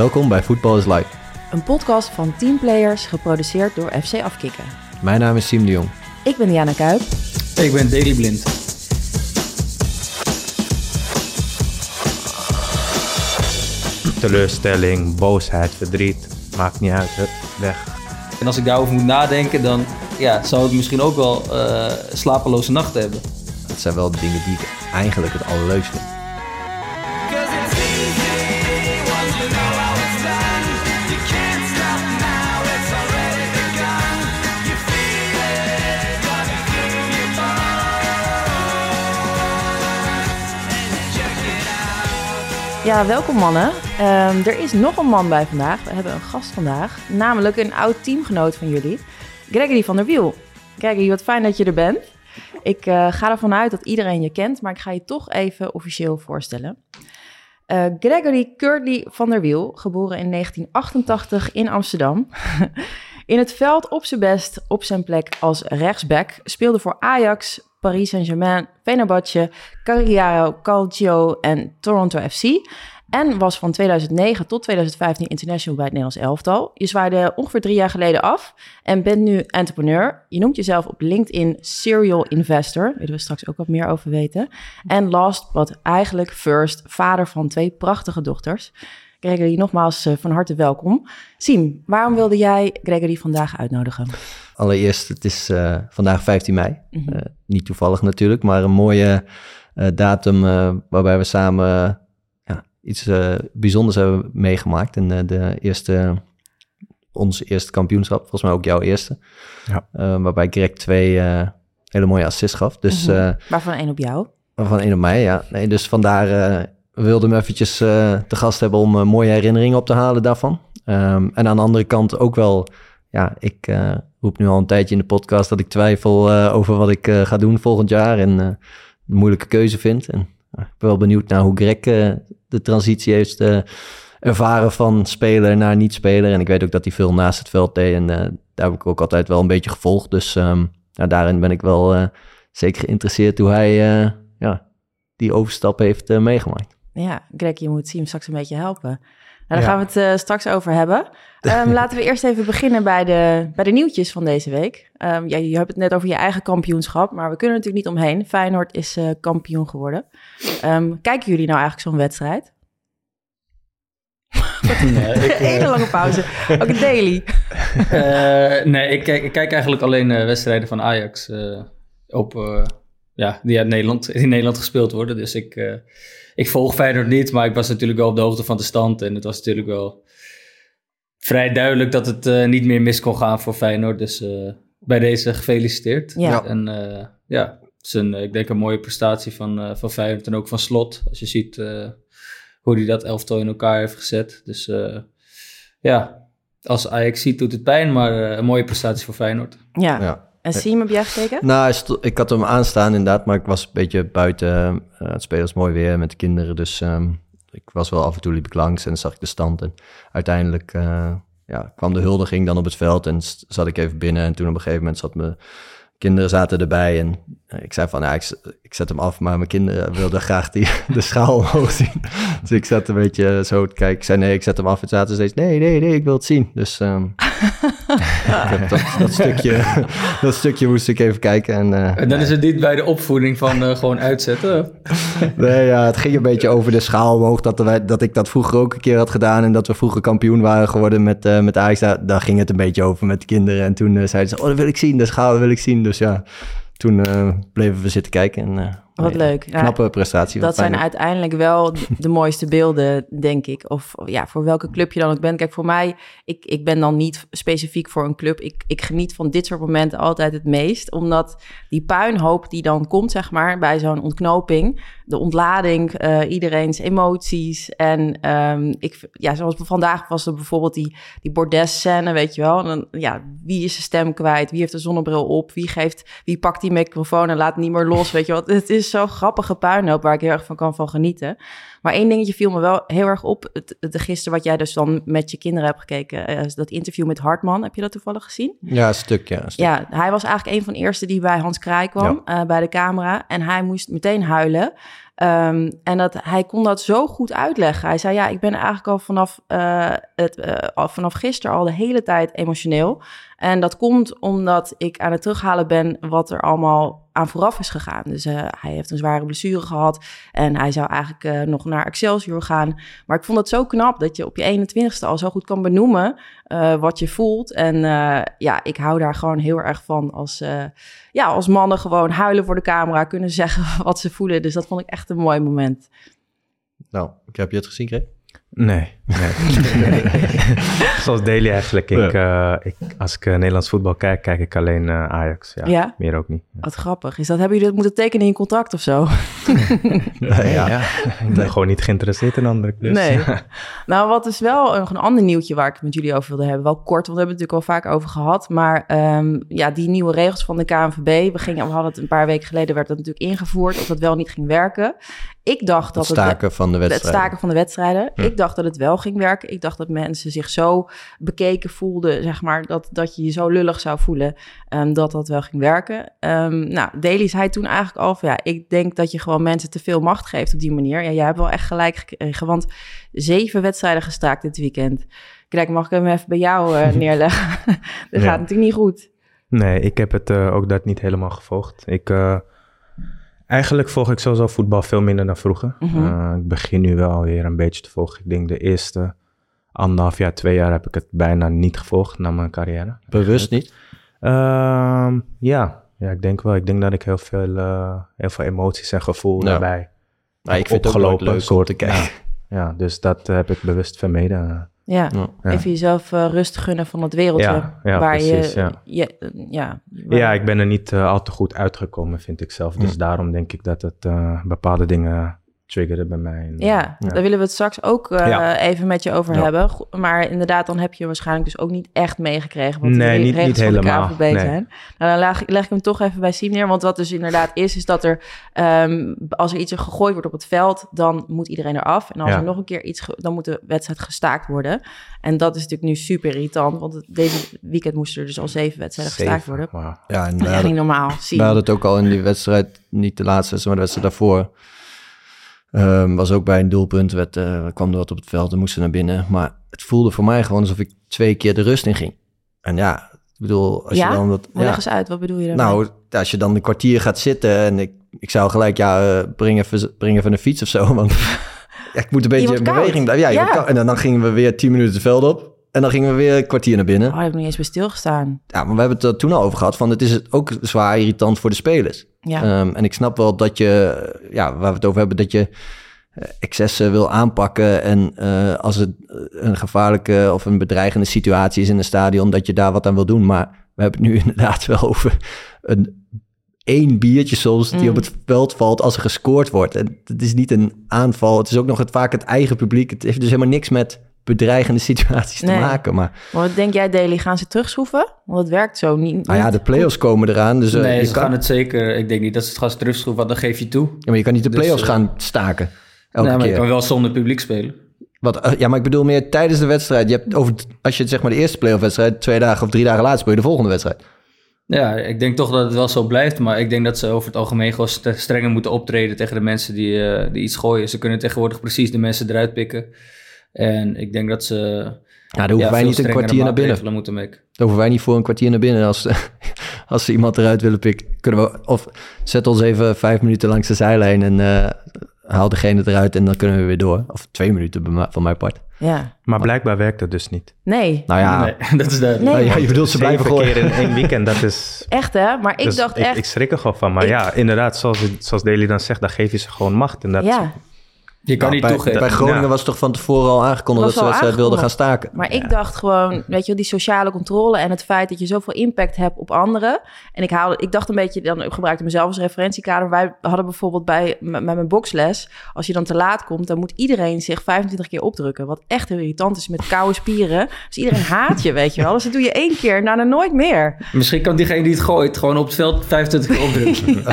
Welkom bij Voetbal is Live. Een podcast van teamplayers geproduceerd door FC Afkikken. Mijn naam is Siem de Jong. Ik ben Diana Kuip. Ik ben Daily Blind. teleurstelling, boosheid, verdriet. Maakt niet uit, hup, weg. En als ik daarover moet nadenken, dan ja, zou ik misschien ook wel eh, slapeloze nachten hebben. Dat zijn wel de dingen die ik eigenlijk het allerleukste vind. Ja, welkom mannen. Ehm, er is nog een man bij vandaag. We hebben een gast vandaag. Namelijk een oud teamgenoot van jullie. Gregory van der Wiel. Gregory, wat fijn dat je er bent. Ik eh, ga ervan uit dat iedereen je kent, maar ik ga je toch even officieel voorstellen. Eh, Gregory Curly van der Wiel, geboren in 1988 in Amsterdam. in het veld op zijn best, op zijn plek als rechtsback, speelde voor Ajax, Paris Saint-Germain, Fenerbahce, Cagliari Calcio en Toronto FC. En was van 2009 tot 2015 international bij het Nederlands elftal. Je zwaaide ongeveer drie jaar geleden af en bent nu entrepreneur. Je noemt jezelf op LinkedIn serial investor. Daar willen we straks ook wat meer over weten. En last but eigenlijk first, vader van twee prachtige dochters. Gregory, nogmaals uh, van harte welkom. Siem, waarom wilde jij Gregory vandaag uitnodigen? Allereerst, het is uh, vandaag 15 mei. Mhm. Uh, niet toevallig natuurlijk, maar een mooie datum waarbij we samen ja, iets bijzonders hebben meegemaakt. En de eerste, ons eerste kampioenschap, volgens mij ook jouw eerste. Ja. waarbij Greg twee hele mooie assists gaf. Dus, Mhm. Waarvan één op jou? Waarvan één op mij, ja. Nee, dus vandaar we wilden hem eventjes uh, te gast hebben om uh, mooie herinneringen op te halen daarvan. Um, en aan de andere kant ook wel, ja, ik uh, roep nu al een tijdje in de podcast dat ik twijfel over wat ik ga doen volgend jaar en een moeilijke keuze vind. En ik ben wel benieuwd naar hoe Greg de transitie heeft ervaren van speler naar niet-speler. En ik weet ook dat hij veel naast het veld deed en daar heb ik ook altijd wel een beetje gevolgd. Dus nou, daarin ben ik wel zeker geïnteresseerd hoe hij ja, die overstap heeft meegemaakt. Ja, Greg, je moet Siem straks een beetje helpen. Nou, daar ja. gaan we het uh, straks over hebben. Um, laten we eerst even beginnen bij de, bij de nieuwtjes van deze week. Um, ja, je hebt het net over je eigen kampioenschap, maar we kunnen er natuurlijk niet omheen. Feyenoord is uh, kampioen geworden. Um, kijken jullie nou eigenlijk zo'n wedstrijd? Nee, ik, uh... Hele lange pauze. Ook een daily. uh, nee, ik kijk, ik kijk eigenlijk alleen uh, wedstrijden van Ajax uh, op, ja, die uit Nederland, in Nederland gespeeld worden. Dus ik, uh, ik volg Feyenoord niet, maar ik was natuurlijk wel op de hoogte van de stand. En het was natuurlijk wel vrij duidelijk dat het uh, niet meer mis kon gaan voor Feyenoord. Dus uh, bij deze gefeliciteerd. Ja. En ja, het is een, ik denk een mooie prestatie van, van Feyenoord en ook van Slot. Als je ziet hoe hij dat elftal in elkaar heeft gezet. Dus ja, als Ajax ziet doet het pijn, maar een mooie prestatie voor Feyenoord. Ja. ja. En Siem, heb jij gekeken? Nou, ik had hem aanstaan inderdaad, maar ik was een beetje buiten. Uh, het spelen was mooi weer met de kinderen, dus um, ik was wel af en toe liep ik langs en zag ik de stand. En uiteindelijk uh, ja, kwam de huldiging dan op het veld en zat ik even binnen. En toen op een gegeven moment zat mijn kinderen zaten erbij en ik zei van, ja, ik, ik zet hem af, maar mijn kinderen wilden graag die, de schaal omhoog zien. Dus ik zat een beetje zo te kijken. Ik zei, nee, ik zet hem af. En zaten steeds, nee, nee, nee, ik wil het zien. Dus um, dat, dat, stukje, dat stukje moest ik even kijken. En, uh, en dan is het niet bij de opvoeding van uh, gewoon uitzetten? nee, ja, het ging een beetje over de schaal omhoog. Dat, wij, dat ik dat vroeger ook een keer had gedaan. En dat we vroeger kampioen waren geworden met, uh, met Ajax. Daar, daar ging het een beetje over met de kinderen. En toen zeiden ze, oh, dat wil ik zien. De schaal wil ik zien. Dus ja, toen bleven we zitten kijken. En, wat leuk. Knappe ja, prestatie. Dat zijn uiteindelijk wel de mooiste beelden, denk ik. Of ja, voor welke club je dan ook bent. Kijk, voor mij, ik, ik ben dan niet specifiek voor een club. Ik, ik geniet van dit soort momenten altijd het meest. Omdat die puinhoop die dan komt, zeg maar, bij zo'n ontknoping. De ontlading, uh, iedereen's emoties. En um, ik, ja, zoals vandaag was er bijvoorbeeld die, die bordes-scène, weet je wel. En dan, ja, wie is zijn stem kwijt? Wie heeft de zonnebril op? Wie, geeft, wie pakt die microfoon en laat niet meer los, weet je wel. Het is zo'n grappige puinhoop waar ik heel erg van kan van genieten. Maar één dingetje viel me wel heel erg op. Het, het, gisteren wat jij dus dan met je kinderen hebt gekeken. Uh, dat interview met Hartman. Heb je dat toevallig gezien? Ja, een stuk, ja. Een stuk. Ja, hij was eigenlijk een van de eerste die bij Hans Kraai kwam. Ja. Uh, bij de camera. En hij moest meteen huilen. Ehm, en dat, hij kon dat zo goed uitleggen. Hij zei, ja, ik ben eigenlijk al vanaf, uh, het, uh, al vanaf gisteren al de hele tijd emotioneel. En dat komt omdat ik aan het terughalen ben wat er allemaal aan vooraf is gegaan. Dus uh, hij heeft een zware blessure gehad en hij zou eigenlijk uh, nog naar Excelsior gaan. Maar ik vond het zo knap dat je op je 21ste al zo goed kan benoemen uh, wat je voelt. En ja, ik hou daar gewoon heel erg van als, ja, als mannen gewoon huilen voor de camera, kunnen zeggen wat ze voelen. Dus dat vond ik echt een mooi moment. Nou, heb je het gezien, Greg? Nee, nee. Zoals Daily eigenlijk. Ik, uh, ik, als ik uh, Nederlands voetbal kijk, kijk ik alleen uh, Ajax. Ja, ja, Meer ook niet. Wat grappig. Is dat, hebben jullie dat moeten tekenen in je contract of zo? nee, ja. ja. Ik ben gewoon niet geïnteresseerd in andere clubs. Nee. nou, wat is wel nog een ander nieuwtje waar ik het met jullie over wilde hebben. Wel kort, want we hebben het natuurlijk al vaak over gehad. Maar um, ja, die nieuwe regels van de KNVB. We, gingen, we hadden het een paar weken geleden, werd dat natuurlijk ingevoerd. Of dat wel niet ging werken. Ik dacht dat het staken het, van de wedstrijden. Het staken van de wedstrijden. Hm. Ik dacht dat het wel ging werken. Ik dacht dat mensen zich zo bekeken voelden, zeg maar, dat, dat je je zo lullig zou voelen, um, dat dat wel ging werken. Um, nou, Daly zei toen eigenlijk al van, ja, ik denk dat je gewoon mensen te veel macht geeft op die manier. Ja, jij hebt wel echt gelijk gekregen, want zeven wedstrijden gestaakt dit weekend. Kijk, mag ik hem even bij jou uh, neerleggen? dat ja. gaat natuurlijk niet goed. Nee, ik heb het uh, ook dat niet helemaal gevolgd. Ik... Uh, Eigenlijk volg ik sowieso voetbal veel minder dan vroeger. Mm -hmm. uh, ik begin nu wel weer een beetje te volgen. Ik denk de eerste anderhalf jaar, twee jaar heb ik het bijna niet gevolgd na mijn carrière. Bewust niet? Uh, ja. ja, ik denk wel. Ik denk dat ik heel veel, uh, heel veel emoties en gevoel ja. daarbij ja, ik vind opgelopen. het ook leuk soort te kijken. Ja. ja, dus dat heb ik bewust vermeden. Ja, ja, even jezelf uh, rust gunnen van het wereldje. Ja, ja, waar precies, je, ja. je, ja, waar... ja, ik ben er niet uh, al te goed uitgekomen, vind ik zelf. Dus daarom denk ik dat het uh, bepaalde dingen triggerde bij mij. En, Ja, daar willen we het straks ook uh, Ja. even met je over Ja. hebben. Go- Maar inderdaad, dan heb je waarschijnlijk dus ook niet echt meegekregen wat Nee, de niet- regels niet van helemaal, de KVB nee. zijn. Nou, dan leg, leg ik hem toch even bij Siem neer. Want wat dus inderdaad is, is dat er ehm, als er iets gegooid wordt op het veld, dan moet iedereen eraf. En als Ja. er nog een keer iets, dan moet de wedstrijd gestaakt worden. En dat is natuurlijk nu super irritant, want deze weekend moesten er dus al zeven wedstrijden gestaakt worden. Ja, en Dat is niet normaal. Siem. we hadden het ook al in die wedstrijd, niet de laatste wedstrijd, maar de wedstrijd daarvoor. Ehm, was ook bij een doelpunt, werd, eh, kwam er wat op het veld en moesten naar binnen. Maar het voelde voor mij gewoon alsof ik twee keer de rust in ging. En ja, ik bedoel, als Ja? je dan... Dat, ja, Leg eens uit, wat bedoel je daarmee? nou, als je dan een kwartier gaat zitten en ik, ik zou gelijk, ja, eh, breng, even, breng even een fiets of zo. Want ja, ik moet een beetje in beweging blijven. Ja. En dan, dan gingen we weer tien minuten het veld op. En dan gingen we weer een kwartier naar binnen. Oh, daar heb ik niet eens bij stilgestaan. Ja, maar we hebben het er toen al over gehad. Van het is ook zwaar irritant voor de spelers. Ja. Ehm, en ik snap wel dat je, ja, waar we het over hebben, dat je eh, excessen wil aanpakken. En eh, als het eh, een gevaarlijke of een bedreigende situatie is in een stadion, dat je daar wat aan wil doen. Maar we hebben het nu inderdaad wel over een één biertje soms die Mm. op het veld valt als er gescoord wordt. En het is niet een aanval. Het is ook nog het, vaak het eigen publiek. Het heeft dus helemaal niks met bedreigende situaties Nee. te maken. Maar Maar wat denk jij, Daily? Gaan ze terugschroeven? Want het werkt zo niet. nou ja, de play-offs komen eraan. Dus eh, nee, je ze kan, gaan het zeker. Ik denk niet dat ze het gaan terugschroeven, want dan geef je toe. Ja, maar je kan niet de Dus, play-offs eh, gaan staken. Elke Nee, maar je kan wel zonder publiek spelen. Wat, eh, ja, maar ik bedoel meer tijdens de wedstrijd. Je hebt over, als je zeg maar de eerste play-off wedstrijd... twee dagen of drie dagen later speel je de volgende wedstrijd. Ja, ik denk toch dat het wel zo blijft. Maar ik denk dat ze over het algemeen gewoon st- strenger moeten optreden tegen de mensen die, eh, die iets gooien. Ze kunnen tegenwoordig precies de mensen eruit pikken. En ik denk dat ze. Ja, daar hoeven wij niet een kwartier naar binnen. moeten maken. Daar hoeven wij niet voor een kwartier naar binnen. Als, als ze iemand eruit willen pikken, kunnen we... Of zet ons even vijf minuten langs de zijlijn... en eh, haal degene eruit en dan kunnen we weer door. Of twee minuten van mijn part. Ja. Maar blijkbaar werkt het dus niet. Nee, Nou ja, Nee, dat is duidelijk. Nee. nou ja je bedoelt ze blijven keer in één weekend, dat is... echt hè? Maar ik dus dacht ik, echt... Ik schrik er gewoon van. Maar Ik- ja, inderdaad, zoals, zoals Daly dan zegt, dan geef je ze gewoon macht. En dat, ja, Je kan Nou, niet bij, toegeven. bij Groningen Ja. was toch van tevoren al aangekondigd... Was dat ze wedstrijd wilden gaan staken. maar ik dacht gewoon, weet je wel, die sociale controle en het feit dat je zoveel impact hebt op anderen. En ik, haalde, ik dacht een beetje, dan ik gebruikte mezelf als referentiekader. Wij hadden bijvoorbeeld bij met mijn boxles, als je dan te laat komt, dan moet iedereen zich 25 keer opdrukken. Wat echt heel irritant is met koude spieren. Dus iedereen haat je, weet je wel. Dus dat doe je één keer, daarna nooit meer. Misschien kan diegene die het gooit gewoon op het veld 25 keer opdrukken.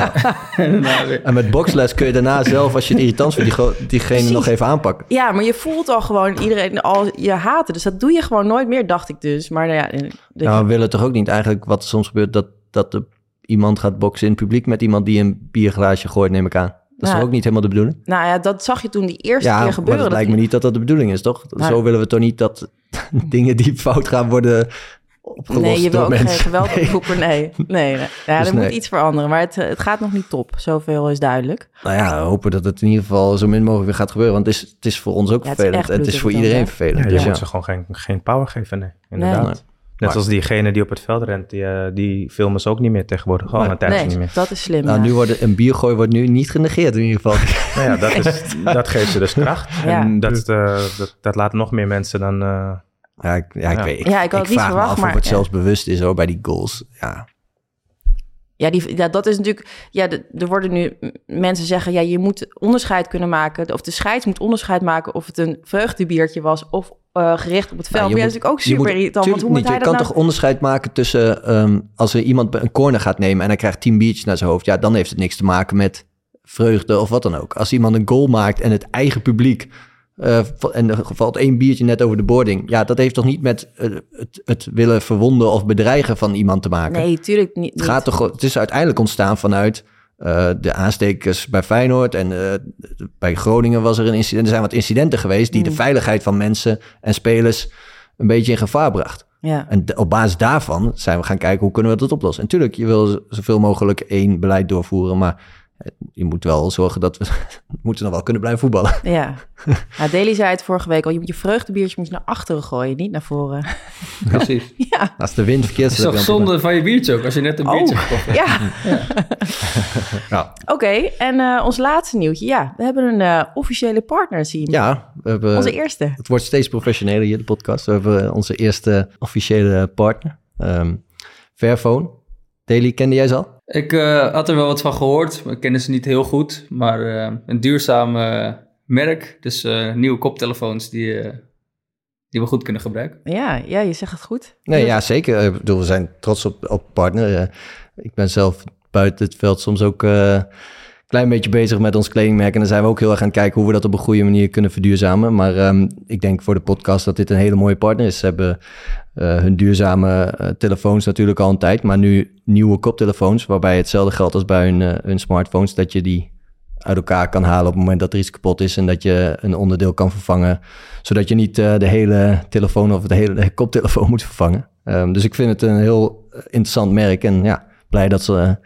En met boxles kun je daarna zelf, als je het irritant vindt, die, go- diegene Precies. nog even aanpakken. Ja, maar je voelt al gewoon iedereen al je haten. Dus dat doe je gewoon nooit meer, dacht ik dus. Maar nou ja, de- Nou, we willen toch ook niet eigenlijk wat soms gebeurt, dat, dat er iemand gaat boksen in het publiek met iemand die een bierglaasje gooit, neem ik aan. Dat is Nou, ook niet helemaal de bedoeling? Nou ja, dat zag je toen die eerste Ja, keer gebeuren. dat lijkt me niet dat dat de bedoeling is, toch? Maar- Zo willen we toch niet dat dingen die fout gaan worden opgelost Nee, je wil door ook geen mensen. geweld Nee. oproepen. Nee, nee. Ja, Dus er nee. moet iets veranderen. Maar het, eh, het gaat nog niet top. Zoveel is duidelijk. Nou ja, hopen dat het in ieder geval zo min mogelijk weer gaat gebeuren. Want het is, het is voor ons ook Ja, het is vervelend. en het is voor iedereen vervelend. Ja, je dus moet ja. ze gewoon geen, geen power geven, nee. Inderdaad. Nee. Net Maar- als diegene die op het veld rent, die, eh, die filmen ze ook niet meer tegenwoordig. Gewoon een tijdje Nee, niet meer. dat is slim. Nou, ja. nu wordt een biergooi wordt nu niet genegeerd in ieder geval. Nou ja, dat, is, dat geeft ze dus kracht. Ja. En dat, eh, dat, dat laat nog meer mensen dan... eh, Ja, ik, ja, ik Ja. weet. Ik, Ja, ik had niet vraag verwacht, me af maar- of het ja. zelfs bewust is hoor, bij die goals. Ja, Ja, die, ja, dat is natuurlijk. Ja, de- er worden nu mensen zeggen. Ja, je moet onderscheid kunnen maken. Of de scheids moet onderscheid maken. Of het een vreugdebiertje was. Of eh, gericht op het veld. Nou, je maar ja, dat moet- is natuurlijk ook je super moet- irritant. Want hoe moet niet. hij Je kan nou... toch onderscheid maken tussen ehm, als er iemand een corner gaat nemen en hij krijgt tien biertjes naar zijn hoofd. Ja, dan heeft het niks te maken met vreugde of wat dan ook. Als iemand een goal maakt en het eigen publiek eh, en er valt één biertje net over de boarding. Ja, dat heeft toch niet met eh, het, het willen verwonden of bedreigen van iemand te maken. Nee, tuurlijk niet. Het, gaat toch, het is uiteindelijk ontstaan vanuit eh, de aanstekers bij Feyenoord. En bij Groningen was er een incident. Er zijn wat incidenten geweest die de Mm. veiligheid van mensen en spelers een beetje in gevaar bracht. Ja. En op basis daarvan zijn we gaan kijken hoe kunnen we dat oplossen. En natuurlijk, je wil zoveel mogelijk één beleid doorvoeren, maar je moet wel zorgen dat we, we moeten nog wel kunnen blijven voetballen. Ja. Nou, Daly zei het vorige week al. Je moet je vreugdebiertje moet je naar achteren gooien, niet naar voren. Precies. Ja. Als de wind verkeerd Het is is, toch dan- zonde van je biertje ook, als je net een Oh. biertje gekocht hebt. Ja. Ja. Oké, en eh, ons laatste nieuwtje. Ja, we hebben een eh, officiële partner, zie je. Ja, we hebben, Onze eerste. Het wordt steeds professioneler hier, de podcast. We hebben onze eerste officiële partner, ehm Fairphone. Daily, kende jij ze al? Ik eh, had er wel wat van gehoord, ik kende ze niet heel goed. Maar eh, een duurzaam eh, merk, dus eh, nieuwe koptelefoons die, eh, die we goed kunnen gebruiken. Ja, ja, je zegt het goed. Nee, ja, zeker. Ik bedoel, we zijn trots op, op partner. Ik ben zelf buiten het veld soms ook eh, klein beetje bezig met ons kledingmerk. En dan zijn we ook heel erg aan het kijken hoe we dat op een goede manier kunnen verduurzamen. Maar ehm, ik denk voor de podcast dat dit een hele mooie partner is. Ze hebben eh, hun duurzame eh, telefoons natuurlijk al een tijd. Maar nu nieuwe koptelefoons, waarbij hetzelfde geldt als bij hun, eh, hun smartphones. Dat je die uit elkaar kan halen op het moment dat er iets kapot is. En dat je een onderdeel kan vervangen. Zodat je niet de hele telefoon of de hele koptelefoon moet vervangen. Ehm, dus ik vind het een heel interessant merk. En ja, blij dat ze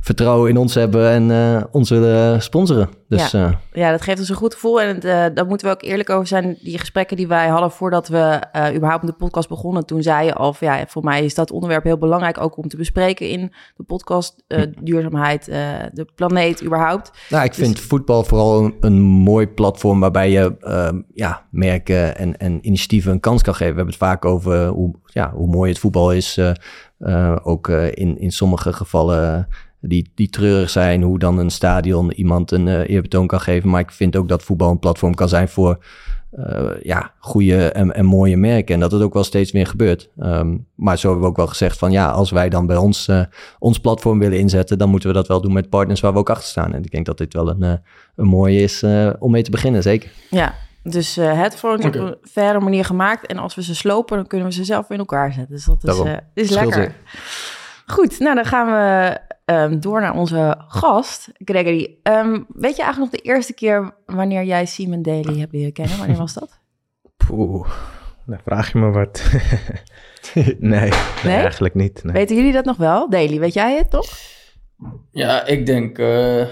vertrouwen in ons hebben en eh, ons willen sponsoren. Dus eh, Ja, dat geeft ons een goed gevoel. En eh, daar moeten we ook eerlijk over zijn. Die gesprekken die wij hadden voordat we eh, überhaupt met de podcast begonnen. Toen zei je al, ja, voor mij is dat onderwerp heel belangrijk ook om te bespreken in de podcast. eh, duurzaamheid, eh, de planeet überhaupt. nou, ik Dus- vind voetbal vooral een, een mooi platform waarbij je ehm, ja, merken en, en initiatieven een kans kan geven. We hebben het vaak over hoe, ja, hoe mooi het voetbal is. eh, eh, ook eh, in, in sommige gevallen die, die treurig zijn, hoe dan een stadion iemand een eh, eerbetoon kan geven. Maar ik vind ook dat voetbal een platform kan zijn voor eh, ja, goede en, en mooie merken. En dat het ook wel steeds meer gebeurt. Ehm, maar zo hebben we ook wel gezegd van ja, als wij dan bij ons eh, ons platform willen inzetten, dan moeten we dat wel doen met partners waar we ook achter staan. En ik denk dat dit wel een, eh, een mooie is eh, om mee te beginnen, zeker. Ja, dus eh headphones Oké. op een verre manier gemaakt. En als we ze slopen, dan kunnen we ze zelf in elkaar zetten. Dus dat is, eh, is lekker. Goed, nou dan gaan we ehm, door naar onze gast, Gregory. Ehm, weet je eigenlijk nog de eerste keer wanneer jij Simon Daly hebt leren kennen? Wanneer was dat? Poeh, dan vraag je me wat. nee, nee, Nee? eigenlijk niet. Nee. Weten jullie dat nog wel? Daly, weet jij het toch? Ja, ik denk, eh,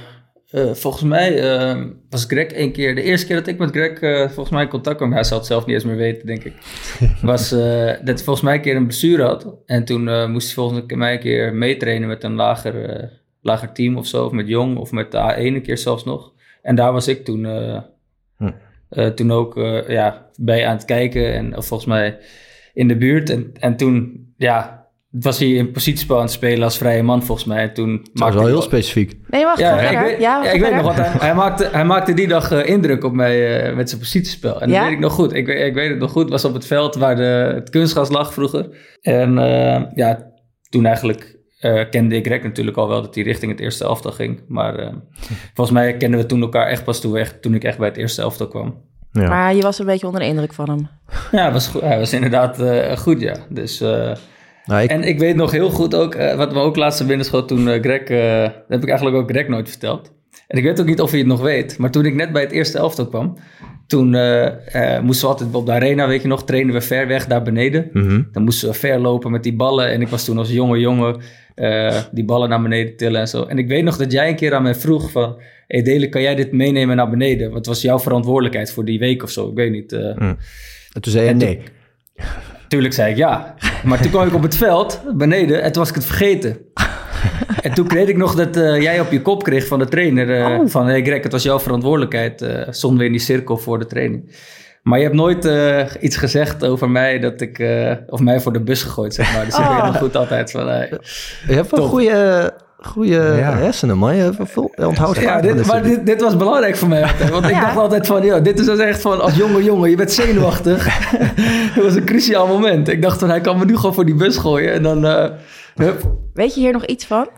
eh, volgens mij eh, was Greg één keer, de eerste keer dat ik met Greg eh, volgens mij in contact kwam, hij zal het zelf niet eens meer weten, denk ik, was eh, dat hij volgens mij een keer een blessure had. En toen moest hij volgens mij een keer meetrainen met een lager, lager team of zo, of met Jong, of met de A1 een keer zelfs nog. En daar was ik toen, Hm. toen ook ja, bij aan het kijken en of volgens mij in de buurt. En, en toen, ja, was hij in positiespel aan het spelen als vrije man volgens mij. En toen Dat was maakte wel heel specifiek. Nee, wacht, ja, ik weet, ja, ik weet nog, want hij, hij, maakte, hij maakte die dag eh, indruk op mij eh, met zijn positiespel. En Ja? dat weet ik nog goed. Ik, weet- ik weet het nog goed. Het was op het veld waar de, het kunstgras lag vroeger. En eh, ja, toen eigenlijk eh, kende ik Rek natuurlijk al wel dat hij richting het eerste elftal ging. Maar eh, volgens mij kenden we toen elkaar echt pas toen, we echt, toen ik echt bij het eerste elftal kwam. Ja. Maar je was een beetje onder de indruk van hem. Ja, hij was, goed, hij was inderdaad eh, goed, ja. Dus... Nou, ik, En ik weet nog heel goed ook, eh, wat we ook laatst binnenschoot toen eh, Greg, eh, dat heb ik eigenlijk ook Greg nooit verteld. En ik weet ook niet of je het nog weet, maar toen ik net bij het eerste elftal kwam, toen moesten we altijd op de arena, weet je nog, trainen we ver weg daar beneden. Mhm. Dan moesten we ver lopen met die ballen. En ik was toen als jonge jongen die ballen naar beneden tillen en zo. En ik weet nog dat jij een keer aan mij vroeg van... Hey Dele, kan jij dit meenemen naar beneden? Wat was jouw verantwoordelijkheid voor die week of zo? Ik weet niet. Mm. En toen zei je En toen- nee. Tuurlijk zei ik ja. Maar toen kwam ik op het veld, beneden, en toen was ik het vergeten. En toen kreeg ik nog dat eh, jij op je kop kreeg van de trainer. eh, Van, hey Greg, het was jouw verantwoordelijkheid. stonden we in die cirkel voor de training. Maar je hebt nooit iets gezegd over mij dat ik... of mij voor de bus gegooid, zeg maar. Dus ik weet nog goed altijd van... Je hebt Top. goede, goede Ja. hersenen, man. Je onthoudt ja, dit, maar dit dit, was belangrijk voor mij altijd. Want ik Ja. dacht altijd van... Yo, dit is dus echt van als jonge jongen. Je bent zenuwachtig. Het was een cruciaal moment. Ik dacht van hij kan me nu gewoon voor die bus gooien. En dan... eh, hup. Weet je hier nog iets van?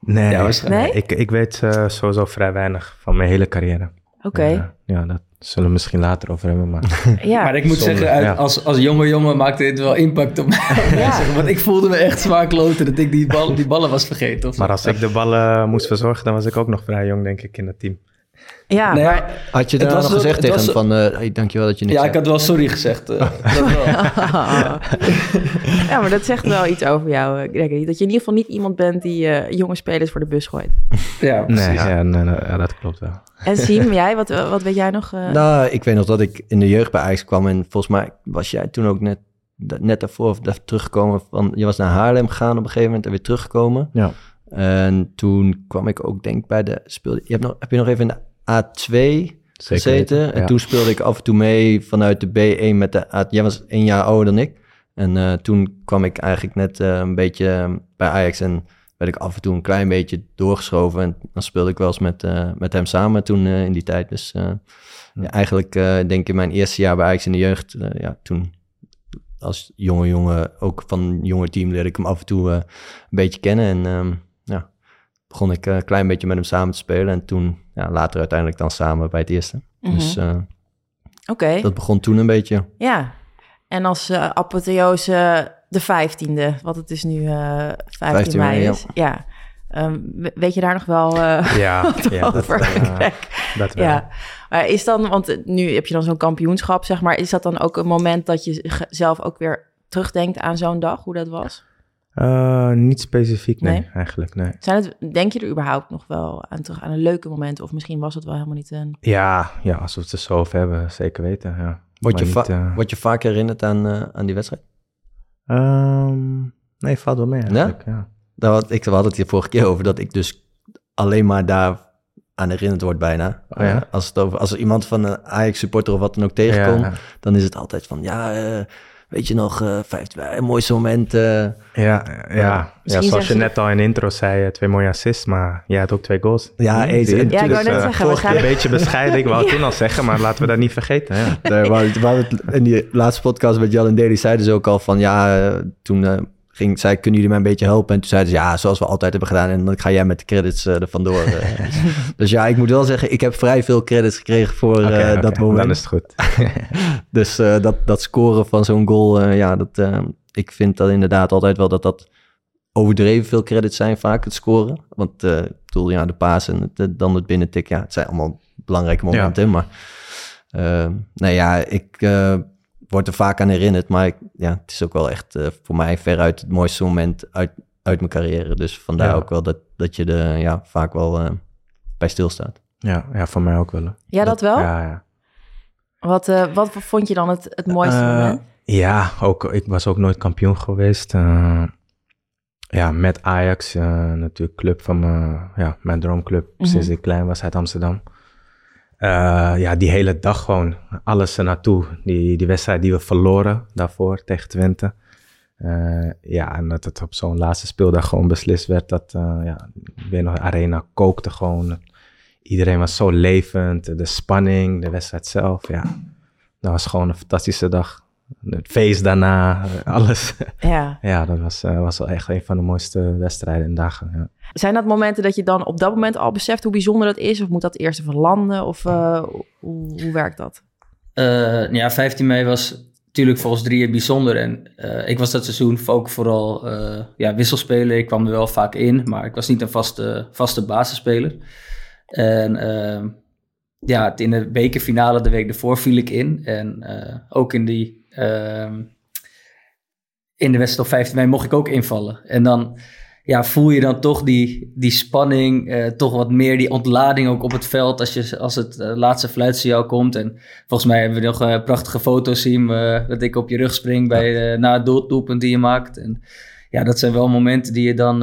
Nee, Ja. Nee? ik, ik weet eh, sowieso vrij weinig van mijn hele carrière. Oké, Ja, ja, dat zullen we misschien later over hebben. Maar ja. Maar ik moet Zonde, zeggen, uit- ja. als, als jonge jongen maakte dit wel impact op mij. Ja. Want ik voelde me echt zwaar kloten dat ik die, bal, die ballen was vergeten. Of. Maar als ik de ballen moest verzorgen, dan was ik ook nog vrij jong, denk ik, in het team. Ja, Nee, maar... Had je daar nog gezegd tegen hem van... eh hey, dankjewel dat je niks ja, ik had wel sorry gezegd. eh, dat wel. ja, maar dat zegt wel iets over jou, eh, Gregory. Dat je in ieder geval niet iemand bent die eh, jonge spelers voor de bus gooit. Ja, precies. Nee, ja, nee, nee, ja, dat klopt wel. En Siem, jij, wat, wat weet jij nog? eh? Nou, ik weet nog dat ik in de jeugd bij Ajax kwam. En volgens mij was jij toen ook net, net daarvoor of daar teruggekomen. Van, je was naar Haarlem gegaan op een gegeven moment en weer teruggekomen. Ja. En toen kwam ik ook, denk ik, bij de... Speelde, je hebt nog, heb je nog even in de A2 gezeten? En ja. toen speelde ik af en toe mee vanuit de B1 met de A... Jij was één jaar ouder dan ik. En eh, toen kwam ik eigenlijk net eh, een beetje eh, bij Ajax en werd ik af en toe een klein beetje doorgeschoven. En dan speelde ik wel eens met, eh, met hem samen toen in die tijd. Dus eh, ja, eigenlijk denk ik in mijn eerste jaar bij Ajax in de jeugd, ja, toen als jonge jongen, ook van een jonge team, leerde ik hem af en toe een beetje kennen. En ehm, ja, begon ik een klein beetje met hem samen te spelen. En toen ja, later uiteindelijk dan samen bij het eerste. Mhm. Dus eh, Oké, dat begon toen een beetje. ja. En als eh apotheose de vijftiende, wat het dus nu eh 15, 15 mei ja. is. Ja. Ehm, we- weet je daar nog wel eh, Ja, ja dat, over? dat wel. Ja, maar is dan, want nu heb je dan zo'n kampioenschap, zeg maar. Is dat dan ook een moment dat je zelf ook weer terugdenkt aan zo'n dag, hoe dat was? Eh, niet specifiek, nee, Nee? eigenlijk, nee. Zijn het, denk je er überhaupt nog wel aan terug aan een leuke moment? Of misschien was het wel helemaal niet een... Ja, ja, als we het er zo over hebben, zeker weten, ja. Word je, niet, eh, word je vaak herinnerd aan, eh, aan die wedstrijd? ehm, nee, valt wel mee eigenlijk, ja. Had, ik we hadden het hier vorige keer over, dat ik dus alleen maar daar aan herinnerd word bijna. Oh ja? Als, het over, als er iemand van een Ajax-supporter of wat dan ook tegenkomt, Ja, dan is het altijd van, ja, eh, weet je nog, eh vijf, een mooiste moment. eh. ja, ja, ja. Misschien zoals je net al in de intro zei, eh, twee mooie assists, maar jij had ook twee goals. Ja, en Ja, ik wou net eh, zeggen, Een waarschijnlijk- beetje bescheiden, ik wou het toen al zeggen, maar laten we dat niet vergeten. Ja. We het in die laatste podcast met Jan en Daly zeiden ze ook al van, ja, toen eh, ging, zei kunnen jullie mij een beetje helpen? En toen zeiden ze, ja, zoals we altijd hebben gedaan. En dan ga jij met de credits eh, er vandoor. eh. dus ja, ik moet wel zeggen, ik heb vrij veel credits gekregen voor eh, dat moment. Dan is het goed. Dus dat, dat scoren van zo'n goal, ja, dat, ik vind dat inderdaad altijd wel dat dat overdreven veel credits zijn vaak, het scoren. Want ik bedoel, ja, de paas en het, dan het binnentik, ja, het zijn allemaal belangrijke momenten. Maar nee, ja, ik word er vaak aan herinnerd, maar ik, ja, het is ook wel echt eh, voor mij veruit het mooiste moment uit, uit mijn carrière. Dus vandaar Ja. ook wel dat, dat je er ja, vaak wel eh, bij stilstaat. Ja, ja, voor mij ook wel. Ja, dat wel? Ja, ja. Wat, eh, wat vond je dan het, het mooiste moment? Ja, ook, ik was ook nooit kampioen geweest. Eh, ja, met Ajax, eh, natuurlijk club van mijn, ja, mijn droomclub Mhm. sinds ik klein was uit Amsterdam. Eh, ja, die hele dag gewoon, alles er naartoe. Die, die wedstrijd die we verloren daarvoor tegen Twente. Eh, ja, en dat het op zo'n laatste speeldag gewoon beslist werd dat, eh, ja, nog, arena kookte gewoon. Iedereen was zo levend, de spanning, de wedstrijd zelf, ja. Dat was gewoon een fantastische dag. Het feest daarna, eh, alles. Ja. ja, dat was, eh, was wel echt een van de mooiste wedstrijden en dagen. Ja. Zijn dat momenten dat je dan op dat moment al beseft hoe bijzonder dat is? Of moet dat eerst even landen? Of eh, hoe, hoe werkt dat? Eh, ja, 15 mei was natuurlijk voor ons drieën bijzonder. En eh, ik was dat seizoen ook vooral eh, ja, wisselspeler. Ik kwam er wel vaak in, maar ik was niet een vaste, vaste basisspeler. En ehm, ja, in de bekerfinale de week ervoor viel ik in. En eh, ook in die... ehm, in de wedstrijd op 15 mei mocht ik ook invallen. En dan ja, voel je dan toch die, die spanning, eh, toch wat meer die ontlading ook op het veld als, je, als het eh, laatste fluitsignaal komt. En volgens mij hebben we nog eh, prachtige foto's zien dat ik op je rug spring bij, na het doel- doelpunt die je maakt. En ja, dat zijn wel momenten die je dan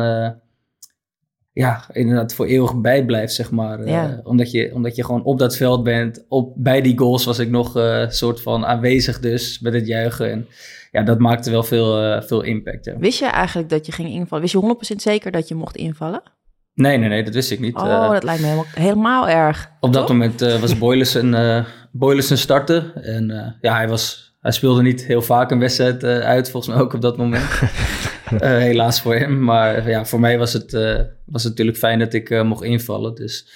ja, inderdaad voor eeuwig bijblijft, zeg maar. Eh, omdat, je, omdat je gewoon op dat veld bent. Op, bij die goals was ik nog een soort van aanwezig dus, met het juichen. En ja, dat maakte wel veel, eh, veel impact, ja. Wist je eigenlijk dat je ging invallen? Wist je 100% zeker dat je mocht invallen? Nee, nee, nee, dat wist ik niet. Oh, Eh, dat lijkt me helemaal, helemaal erg. op dat moment eh, was eh Boylussen starten. En eh, ja, hij, was, hij speelde niet heel vaak een wedstrijd eh, uit, volgens mij ook op dat moment. Eh, helaas voor hem. Maar ja, voor mij was het, eh, was het natuurlijk fijn dat ik eh, mocht invallen. Dus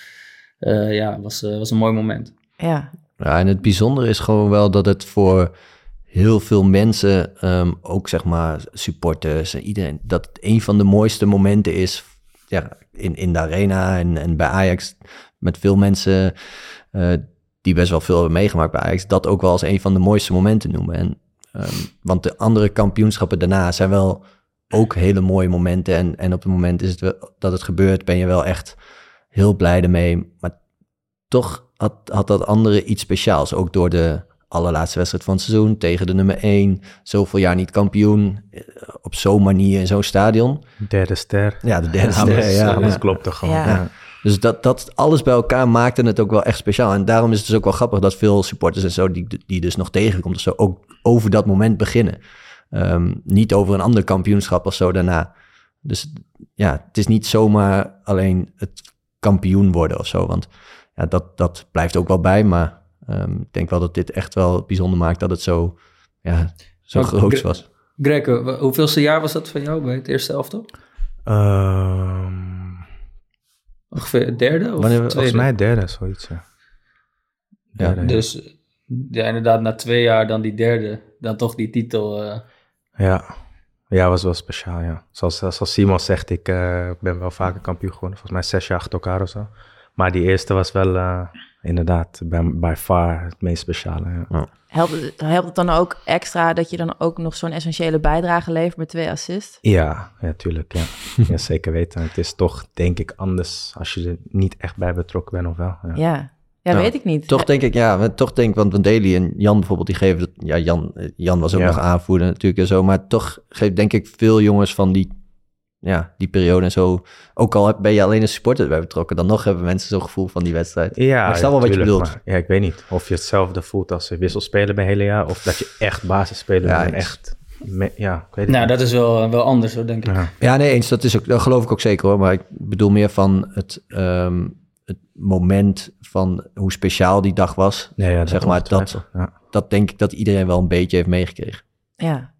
eh, ja, het was, eh, was een mooi moment. Ja, Ja, en het bijzondere is gewoon wel dat het voor heel veel mensen, ehm, ook zeg maar supporters en iedereen, dat het een van de mooiste momenten is ja, in, in de arena en, en bij Ajax. Met veel mensen eh, die best wel veel hebben meegemaakt bij Ajax, dat ook wel als een van de mooiste momenten noemen. En, ehm, want de andere kampioenschappen daarna zijn wel ook hele mooie momenten. En, en op het moment is het wel, dat het gebeurt, ben je wel echt heel blij ermee. Maar toch had, had dat andere iets speciaals. Ook door de allerlaatste wedstrijd van het seizoen tegen de nummer 1. Zoveel jaar niet kampioen. eh, Op zo'n manier in zo'n stadion. Derde ster. Ja, de derde Alles, ster, ja. alles ja. klopte gewoon. Ja. Dus dat, dat alles bij elkaar maakte het ook wel echt speciaal. En daarom is het dus ook wel grappig dat veel supporters en zo, die, die dus nog tegenkomt of zo, ook over dat moment beginnen. Ehm, niet over een ander kampioenschap of zo daarna. Dus ja, het is niet zomaar alleen het kampioen worden of zo. Want ja, dat, dat blijft ook wel bij. Maar ehm, ik denk wel dat dit echt wel bijzonder maakt dat het zo, ja, zo groot was. Greg, hoeveelste jaar was dat van jou bij het eerste elftal? Ehm, Ongeveer het derde of Wanneer tweede? volgens mij derde, zoiets. Ja. Ja, Derde, ja. Dus ja, inderdaad, na twee jaar dan die derde, dan toch die titel. eh, Ja, ja was wel speciaal, ja. Zoals, zoals Simon zegt, ik eh, ben wel vaker kampioen geworden. Volgens mij zes jaar achter elkaar of zo. Maar die eerste was wel eh, inderdaad by, by far het meest speciale. Ja. helpt het, helpt het dan ook extra dat je dan ook nog zo'n essentiële bijdrage levert met twee assists? Ja, ja, tuurlijk. Ja. ja, zeker weten. Het is toch, denk ik, anders als je er niet echt bij betrokken bent of wel. Ja. Ja, ja, Ja, weet ik niet. Toch denk ik, ja, maar toch denk ik, want Van Daly en Jan bijvoorbeeld, die geven, ja, Jan, eh, Jan was ook Ja. nog aanvoerder natuurlijk en zo, maar toch geeft denk ik veel jongens van die, ja, die periode en zo, ook al ben je alleen een supporter bij betrokken, dan nog hebben mensen zo'n gevoel van die wedstrijd. Ja, Maar ik snap wel wat je bedoelt. maar ja, ik weet niet of je hetzelfde voelt als een wisselspeler bij hele jaar. Of dat je echt basisspeler Ja, bent. en. Echt, me- ja, ik weet het nou, niet. dat is wel, wel anders hoor, denk ik. Ja. Ja, nee, eens, dat, is ook, dat geloof ik ook zeker hoor, maar ik bedoel meer van het, ehm, het moment van hoe speciaal die dag was. Nee, ja, Zeg maar, dat- Ja. Dat denk ik dat iedereen wel een beetje heeft meegekregen. Ja.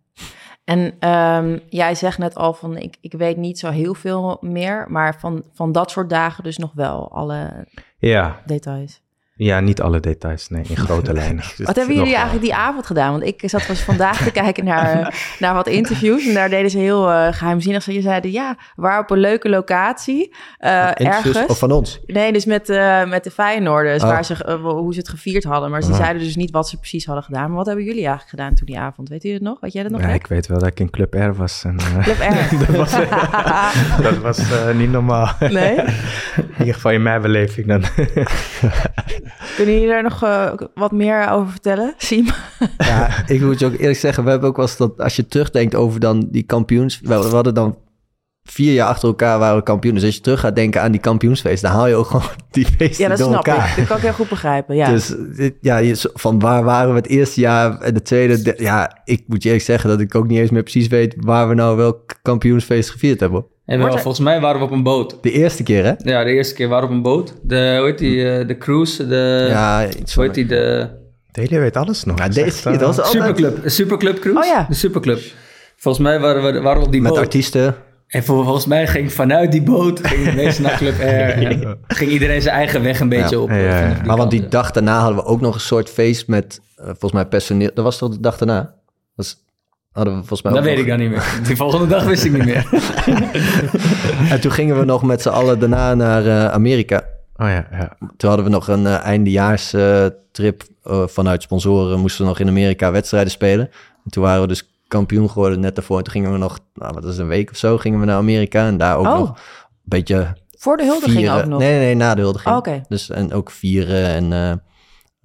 En ehm, jij zegt net al van, ik, ik weet niet zo heel veel meer, maar van, van dat soort dagen dus nog wel, alle Ja, details. Ja, niet alle details, nee, in grote lijnen. Wat hebben jullie eigenlijk die avond gedaan? Want ik zat pas vandaag te kijken naar, naar wat interviews. En daar deden ze heel eh, geheimzinnig. Ze zeiden, ja, we waren op een leuke locatie. eh, Interviews ergens. Of van ons. Nee, dus met, eh met de Feyenoorders, Oh. waar ze, hoe ze het gevierd hadden. Maar ze Ah. zeiden dus niet wat ze precies hadden gedaan. Maar wat hebben jullie eigenlijk gedaan toen die avond? Weet u het nog? Weet jij dat nog? Ja, ik weet wel dat ik in Club R was. En, eh, Club R. dat was, dat was niet normaal. Nee? In ieder geval in mijn beleving dan. Kunnen jullie daar nog eh, wat meer over vertellen, Siem? Ja, ik moet je ook eerlijk zeggen, we hebben ook wel eens dat als je terugdenkt over dan die kampioens. We, hadden dan vier jaar achter elkaar waren we kampioen. Dus als je terug gaat denken aan die kampioensfeest, dan haal je ook gewoon die feesten Ja, dat door snap elkaar. ik. Dat kan ik heel goed begrijpen, ja. Dus dit- ja, van waar waren we het eerste jaar en de tweede? de- ja, ik moet je eerlijk zeggen dat ik ook niet eens meer precies weet waar we nou welk kampioensfeest gevierd hebben. En wel, Wordt er- volgens mij waren we op een boot. De eerste keer, hè? Ja, de eerste keer waren we op een boot. De, hoe heet die, eh, de cruise, de, ja, iets hoe heet die, de Deli weet alles nog. Ja, Dat is deze, echt, dat was eh, altijd Superclub, Superclub cruise. Oh ja. De Superclub. Volgens mij waren we, waren we op die met boot. artiesten. En vol- volgens mij ging vanuit die boot ging de naar Club. En ging iedereen zijn eigen weg een beetje Ja. op. Ja, eh, Maar want die dag daarna hadden we ook nog een soort feest met, eh, volgens mij personeel. Dat was toch de dag daarna? Dat hadden we volgens mij Dat weet nog. ik dan niet meer. Die volgende dag wist ik niet meer. En toen gingen we nog met z'n allen daarna naar eh, Amerika. Oh ja, ja. Toen hadden we nog een uh, eindejaarstrip uh, vanuit sponsoren. Moesten we nog in Amerika wedstrijden spelen. En toen waren we dus kampioen geworden net daarvoor. En toen gingen we nog, nou, wat is een week of zo, gingen we naar Amerika. En daar ook Oh. nog een beetje Voor de huldiging vieren. ook nog? Nee, nee, nee, na de huldiging. Oh, Oké. Dus en ook vieren en eh,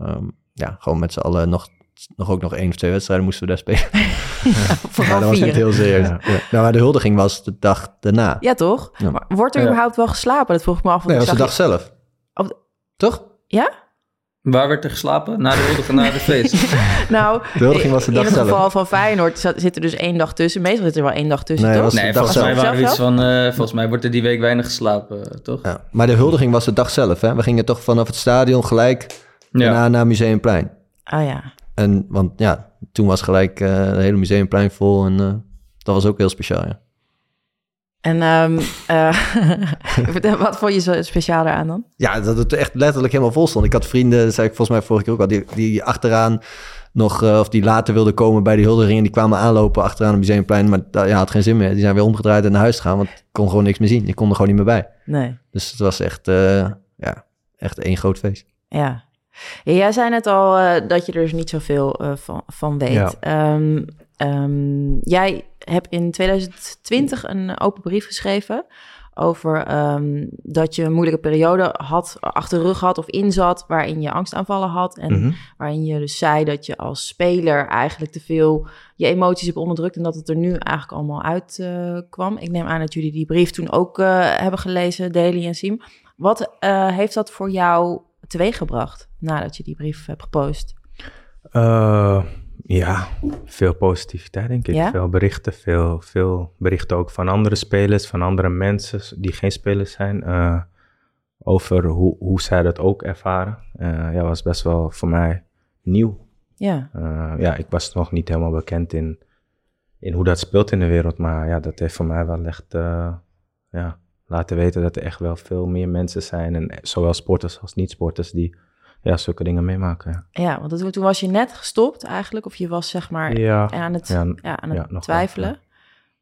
ehm, ja, gewoon met z'n allen nog, nog ook nog één of twee wedstrijden moesten we daar spelen. maar Vooral dat was vieren. heel serieus. Ja. Ja. Nou, maar de huldiging was de dag daarna. Ja, toch? Ja. Maar wordt er Ja. überhaupt wel geslapen? Dat vroeg ik me af. want Nee, dat was de dag zelf. Op Toch? Ja? Waar werd er geslapen? Na de huldiging, na de feest. Nou, De huldiging was de in dag het zelf. geval van Feyenoord zat- zit er dus één dag tussen. Meestal zit er wel één dag tussen, Nee, toch? Nee, dag volgens mij zelf. waren we iets van... eh, volgens mij wordt er die week weinig geslapen, eh, toch? Ja. Maar de huldiging was de dag zelf. Hè? We gingen toch vanaf het stadion gelijk daarna naar Museumplein. Ah ja. En, want ja, toen was gelijk eh het hele Museumplein vol. En eh, dat was ook heel speciaal, ja. En ehm, eh, wat vond je zo speciaal daaraan dan? Ja, dat het echt letterlijk helemaal vol stond. Ik had vrienden, dat zei ik volgens mij vorige keer ook al, die, die achteraan nog, of die later wilden komen bij die huldiging. En die kwamen aanlopen achteraan het Museumplein. Maar dat ja, had geen zin meer. Die zijn weer omgedraaid en naar huis gegaan, want ik kon gewoon niks meer zien. Ik kon er gewoon niet meer bij. Nee. Dus het was echt, ja, echt één groot feest. Ja. Jij zei net al eh, dat je er dus niet zoveel eh, van, van weet. Ja. Ehm, ehm, jij hebt in 2020 een open brief geschreven over ehm, dat je een moeilijke periode had, achter de rug had of inzat, waarin je angstaanvallen had. En Mhm. waarin je dus zei dat je als speler eigenlijk te veel je emoties hebt onderdrukt en dat het er nu eigenlijk allemaal uitkwam. kwam. Ik neem aan dat jullie die brief toen ook eh, hebben gelezen, Daily en Siem. Wat eh, heeft dat voor jou teweeggebracht nadat je die brief hebt gepost? Eh, ja, veel positiviteit denk ik. Ja? Veel berichten, veel, veel berichten ook van andere spelers, van andere mensen die geen spelers zijn. eh, over hoe, hoe zij dat ook ervaren. Eh ja, was best wel voor mij nieuw. Ja, ja, ik was nog niet helemaal bekend in, in hoe dat speelt in de wereld. Maar ja, dat heeft voor mij wel echt ja, laten weten dat er echt wel veel meer mensen zijn. En zowel sporters als niet-sporters die ja, zulke dingen meemaken. Ja, ja want toen, toen was je net gestopt eigenlijk, of je was zeg maar ja, aan het, ja, ja, aan het twijfelen. wel,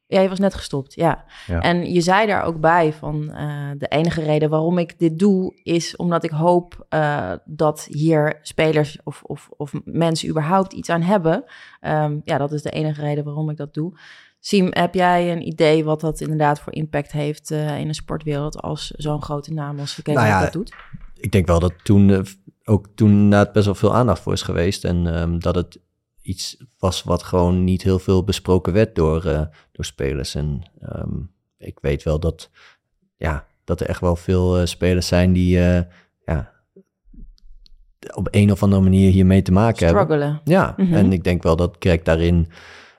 Ja, je was net gestopt, ja. Ja. En je zei daar ook bij van eh, de enige reden waarom ik dit doe, is omdat ik hoop eh, dat hier spelers of, of, of mensen überhaupt iets aan hebben. Ehm, ja, dat is de enige reden waarom ik dat doe. Siem, heb jij een idee wat dat inderdaad voor impact heeft eh, in de sportwereld als zo'n grote naam als Kevin Nou ja, dat doet? ik denk wel dat toen eh, ook toen inderdaad best wel veel aandacht voor is geweest. En ehm, dat het iets was wat gewoon niet heel veel besproken werd door, eh, door spelers. En ehm, ik weet wel dat, ja, dat er echt wel veel spelers zijn die ja, op een of andere manier hiermee te maken hebben. Struggelen. Ja, Mhm. en ik denk wel dat Greg daarin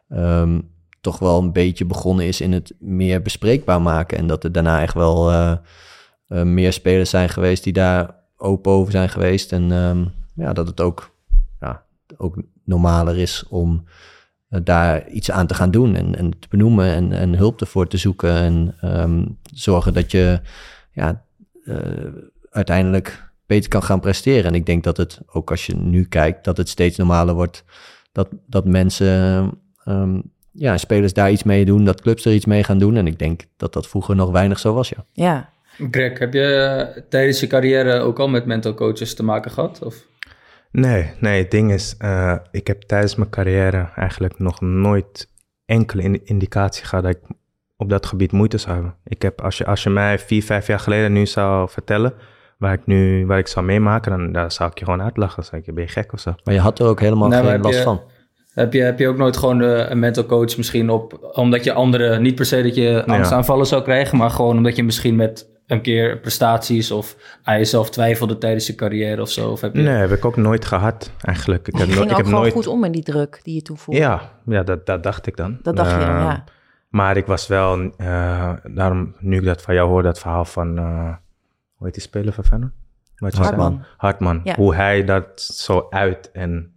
ehm, toch wel een beetje begonnen is in het meer bespreekbaar maken. En dat er daarna echt wel eh, eh, meer spelers zijn geweest die daar open over zijn geweest. En ehm, ja, dat het ook, ja, ook normaler is om eh, daar iets aan te gaan doen en, en te benoemen en, en hulp ervoor te zoeken. En ehm, zorgen dat je ja, uiteindelijk beter kan gaan presteren. En ik denk dat het, ook als je nu kijkt, dat het steeds normaler wordt dat, dat mensen, ehm, ja, spelers daar iets mee doen, dat clubs er iets mee gaan doen. En ik denk dat dat vroeger nog weinig zo was, ja. Ja, Greg, heb je tijdens je carrière ook al met mental coaches te maken gehad? Of? Nee, nee, het ding is, eh, ik heb tijdens mijn carrière eigenlijk nog nooit enkele in- indicatie gehad dat ik op dat gebied moeite zou hebben. Ik heb, als je, als je mij vier, vijf jaar geleden nu zou vertellen waar ik nu, waar ik zou meemaken, dan daar zou ik je gewoon uitlachen. Dan zou ik je, ben je gek of zo? Maar je had er ook helemaal Nou, geen last je- van. Heb je, heb je ook nooit gewoon eh, een mental coach misschien op... Omdat je anderen, niet per se dat je angstaanvallen zou krijgen... maar gewoon omdat je misschien met een keer prestaties... of aan jezelf twijfelde tijdens je carrière of zo? Of heb je... Nee, heb ik ook nooit gehad eigenlijk. Ik heb, je no- ging ik ook heb gewoon nooit. goed om met die druk die je toen voelde. Ja, ja dat, dat dacht ik dan. Dat dacht je dan, Eh, ja. Maar ik was wel, eh, daarom nu ik dat van jou hoor, dat verhaal van, eh, hoe heet die speler van Feyenoord? Hartman. Hartman. Ja. Hoe hij dat zo uit en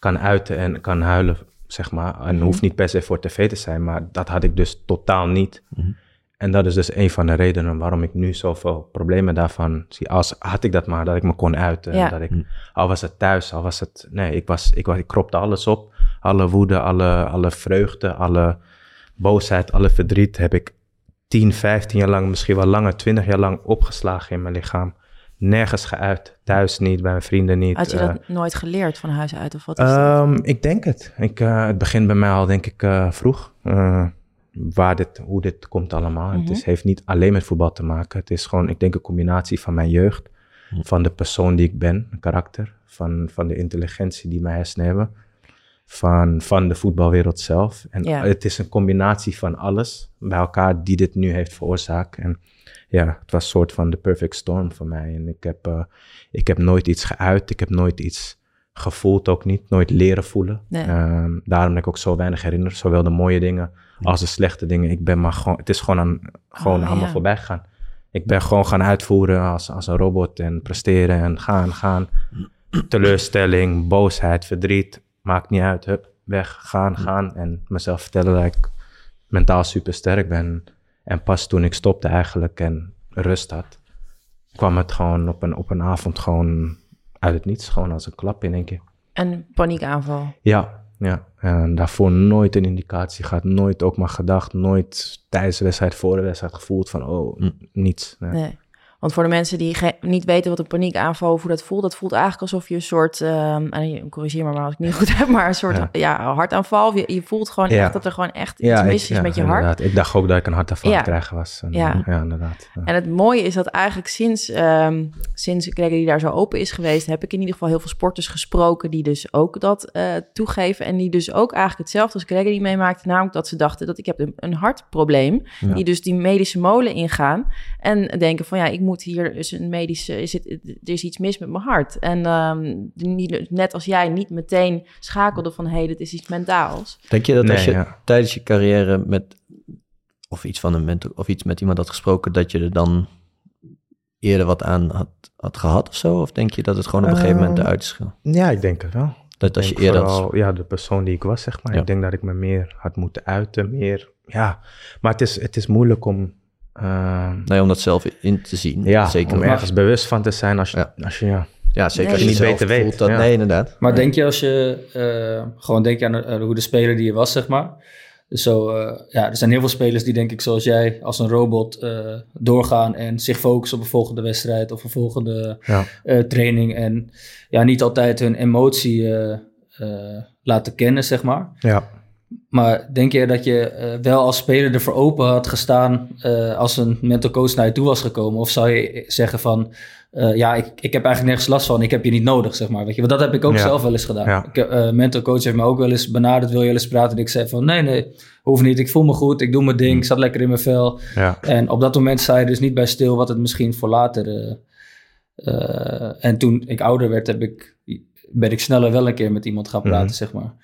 kan uiten en kan huilen, zeg maar. En Mhm. hoeft niet per se voor tv te zijn, maar dat had ik dus totaal niet. Mhm. En dat is dus een van de redenen waarom ik nu zoveel problemen daarvan zie. Als had ik dat maar, dat ik me kon uiten. Ja. Dat ik, al was het thuis, al was het... Nee, ik, was, ik, was, ik kropte alles op. Alle woede, alle, alle vreugde, alle boosheid, alle verdriet heb ik 10, 15 jaar lang, misschien wel langer, 20 jaar lang opgeslagen in mijn lichaam. Nergens geuit. Thuis niet, bij mijn vrienden niet. Had je eh, dat nooit geleerd van huis uit of wat is dat? Ehm, ik denk het. Ik, eh, het begint bij mij al, denk ik, eh, vroeg. Eh, waar dit, hoe dit komt allemaal. Mhm. Het is, heeft niet alleen met voetbal te maken. Het is gewoon, ik denk, een combinatie van mijn jeugd. Mhm. Van de persoon die ik ben, een karakter. Van, van de intelligentie die mijn hersenen hebben. Van, van de voetbalwereld zelf. En Ja. het is een combinatie van alles bij elkaar die dit nu heeft veroorzaakt. En ja, het was een soort van de perfect storm voor mij. En ik heb, eh, ik heb nooit iets geuit. Ik heb nooit iets gevoeld ook niet. Nooit leren voelen. Nee. Ehm, daarom ben ik ook zo weinig herinnerd. Zowel de mooie dingen als de slechte dingen. Ik ben maar gewoon, het is gewoon, aan, gewoon Ah, allemaal ja. voorbij gegaan. Ik ben gewoon gaan uitvoeren als, als een robot en presteren en gaan, gaan. Teleurstelling, boosheid, verdriet, maakt niet uit. Hup, weg, gaan, gaan. En mezelf vertellen dat ik mentaal super sterk ben. En pas toen ik stopte eigenlijk en rust had, kwam het gewoon op een, op een avond gewoon uit het niets. Gewoon als een klap in één keer. Een paniekaanval. Ja, ja. En daarvoor nooit een indicatie gehad. Nooit ook maar gedacht. Nooit tijdens de wedstrijd, voor de wedstrijd gevoeld van, oh, Hm. niets. Nee. Nee. Want voor de mensen die niet weten wat een paniekaanval, of hoe dat voelt, dat voelt eigenlijk alsof je een soort, ehm, en corrigeer me maar als ik niet goed heb, maar een soort Ja. ja. hartaanval. Je, je voelt gewoon Ja. echt dat er gewoon echt iets mis is met je hart. inderdaad. Ik dacht ook dat ik een hartaanval aan het krijgen was. En, Ja. ja. inderdaad. En het mooie is dat eigenlijk sinds, ehm sinds Gregory daar zo open is geweest, heb ik in ieder geval heel veel sporters gesproken die dus ook dat eh, toegeven. En die dus ook eigenlijk hetzelfde als Gregory meemaakte. Namelijk dat ze dachten dat ik heb een, een hartprobleem. Die dus die medische molen ingaan. En denken van ja, ik moet hier dus een medische, is het, er is iets mis met mijn hart. En ehm, niet, net als jij niet meteen schakelde van hé, hey, dit is iets mentaals. Denk je dat als je ja. tijdens je carrière met of iets van een mentor of iets met iemand had gesproken, dat je er dan eerder wat aan had, had gehad of zo? Of denk je dat het gewoon op een gegeven moment Ehm, eruit is gegaan? Ja, ik denk het wel. Dat als je eerder had- ja, de persoon die ik was, zeg maar. Ja. Ik denk dat ik me meer had moeten uiten, meer, ja. Maar het is, het is moeilijk om, eh, Nee, om dat zelf in te zien. ja, zeker. om Maar- ergens bewust van te zijn als je, Ja. als je ja. ja, zeker Nee. als je Niet beter weet, voelt Dat, ja. Nee, inderdaad. Maar Nee. denk je als je eh, gewoon denk je aan eh, hoe de speler die je was, zeg maar. Dus zo, eh, ja, er zijn heel veel spelers die denk ik zoals jij als een robot eh, doorgaan en zich focussen op een volgende wedstrijd of een volgende Ja. eh, training. En ja, niet altijd hun emotie eh, eh, laten kennen, zeg maar. Ja. Maar denk je dat je eh, wel als speler ervoor open had gestaan eh, als een mental coach naar je toe was gekomen? Of zou je zeggen van, eh, ja, ik, ik heb eigenlijk nergens last van, ik heb je niet nodig, zeg maar. Weet je? Want dat heb ik ook Ja. zelf wel eens gedaan. Ja. Ik, heb, mental coach heeft me ook wel eens benaderd, wil je wel eens praten? En ik zei van, nee, nee, hoeft niet, ik voel me goed, ik doe mijn ding, ik zat lekker in mijn vel. Ja. En op dat moment sta je dus niet bij stil wat het misschien voor later... en toen ik ouder werd, heb ik, ben ik sneller wel een keer met iemand gaan praten, Mhm. zeg maar.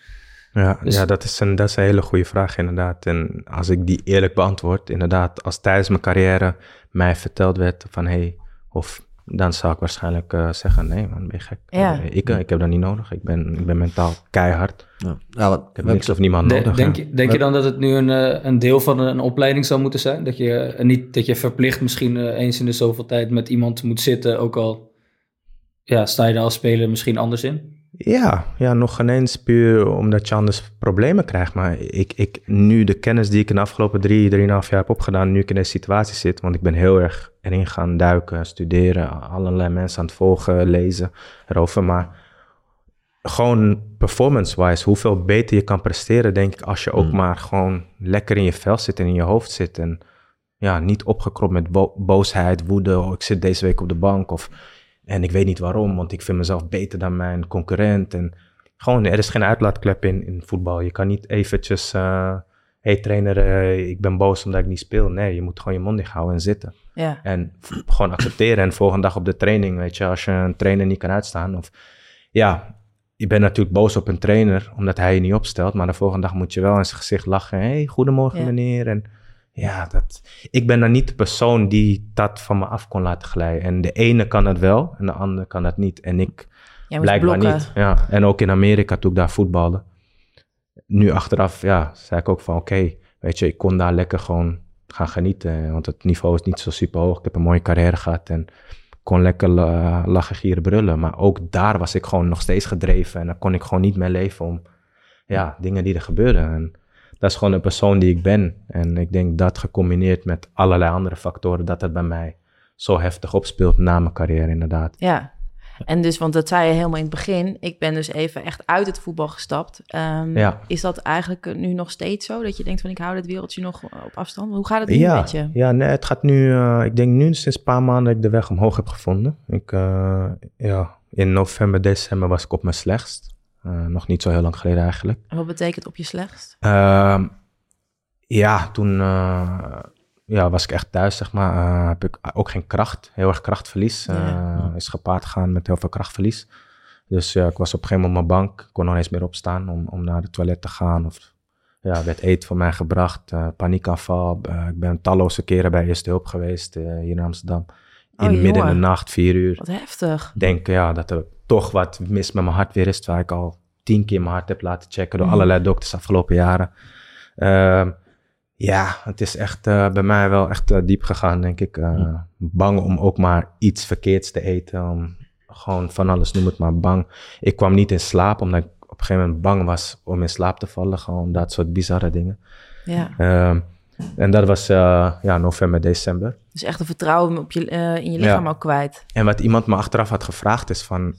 Ja, Dus- ja dat, is een, dat is een hele goede vraag inderdaad. En als ik die eerlijk beantwoord, inderdaad, als tijdens mijn carrière mij verteld werd van hé, hey, of dan zou ik waarschijnlijk eh, zeggen nee man, ben je gek. Ja. Eh, ik, ik heb dat niet nodig. Ik ben, ik ben mentaal keihard. Ja. Nou, wat, Ik heb niks of niemand De- nodig. denk ja. je, denk je dan dat het nu een, eh, een deel van een opleiding zou moeten zijn? Dat je, eh, niet, dat je verplicht misschien eh, eens in de zoveel tijd met iemand moet zitten, ook al ja, sta je daar als speler misschien anders in? Ja, ja, nog geen eens puur omdat je anders problemen krijgt. Maar ik, ik, nu de kennis die ik in de afgelopen drie, drieënhalf jaar heb opgedaan, nu ik in deze situatie zit, want ik ben heel erg erin gaan duiken, studeren, allerlei mensen aan het volgen, lezen erover. Maar gewoon performance-wise, hoeveel beter je kan presteren, denk ik, als je ook Mm. maar gewoon lekker in je vel zit en in je hoofd zit. En ja, niet opgekropt met bo- boosheid, woede, oh, ik zit deze week op de bank of... En ik weet niet waarom, want ik vind mezelf beter dan mijn concurrent. En gewoon, er is geen uitlaatklep in, in voetbal. Je kan niet eventjes, hé hey trainer, eh, ik ben boos omdat ik niet speel. Nee, je moet gewoon je mond dicht houden en zitten. Ja, En gewoon accepteren. En volgende dag op de training, weet je, als je een trainer niet kan uitstaan. Of ja, je bent natuurlijk boos op een trainer omdat hij je niet opstelt. Maar de volgende dag moet je wel in zijn gezicht lachen. Hé, hey, goedemorgen Ja. meneer. En ja, dat, ik ben dan niet de persoon die dat van me af kon laten glijden. En de ene kan het wel en de andere kan dat niet. En ik blijkbaar blokken. niet. Ja. En ook in Amerika toen ik daar voetbalde. Nu achteraf, ja, zei ik ook van oké, weet je, ik kon daar lekker gewoon gaan genieten. Want het niveau is niet zo super hoog. Ik heb een mooie carrière gehad en kon lekker la- lachen, gieren, brullen. Maar ook daar was ik gewoon nog steeds gedreven. En dan kon ik gewoon niet meer leven om ja, dingen die er gebeurden. En dat is gewoon een persoon die ik ben. En ik denk dat gecombineerd met allerlei andere factoren, dat het bij mij zo heftig opspeelt na mijn carrière inderdaad. Ja. En dus, want dat zei je helemaal in het begin. Ik ben dus even echt uit het voetbal gestapt. Ehm, Ja. Is dat eigenlijk nu nog steeds zo? Dat je denkt van ik hou dit wereldje nog op afstand? Hoe gaat het nu Ja, met je? ja nee, het gaat nu, eh, ik denk nu sinds een paar maanden dat ik de weg omhoog heb gevonden. Ik, eh, ja, in november, december was ik op mijn slechtst. Eh, nog niet zo heel lang geleden eigenlijk. En wat betekent op je slechtst? Ehm, ja, toen eh, ja, was ik echt thuis, zeg maar. Eh, heb ik ook geen kracht, heel erg krachtverlies. Ja. Is gepaard gegaan met heel veel krachtverlies. Dus ja, ik was op een gegeven moment op mijn bank. Ik kon nog eens meer opstaan om, om naar de toilet te gaan. Of ja, werd eten voor mij gebracht. eh paniekaanval. Ik ben talloze keren bij Eerste Hulp geweest hier in Amsterdam. In Oh, midden in de nacht, vier uur. Wat heftig. Denk ja, dat er toch wat mis met mijn hart weer is. Terwijl ik al tien keer mijn hart heb laten checken door Mhm. allerlei dokters de afgelopen jaren. Ehm, ja, het is echt eh, bij mij wel echt eh, diep gegaan, denk ik. Eh, Bang om ook maar iets verkeerds te eten. Om gewoon van alles, noem het maar, bang. Ik kwam niet in slaap, omdat ik op een gegeven moment bang was om in slaap te vallen. Gewoon dat soort bizarre dingen. Ja. Ehm, en dat was ja, november, december. Dus echt een vertrouwen op je, in je lichaam Ja. ook kwijt. En wat iemand me achteraf had gevraagd is van...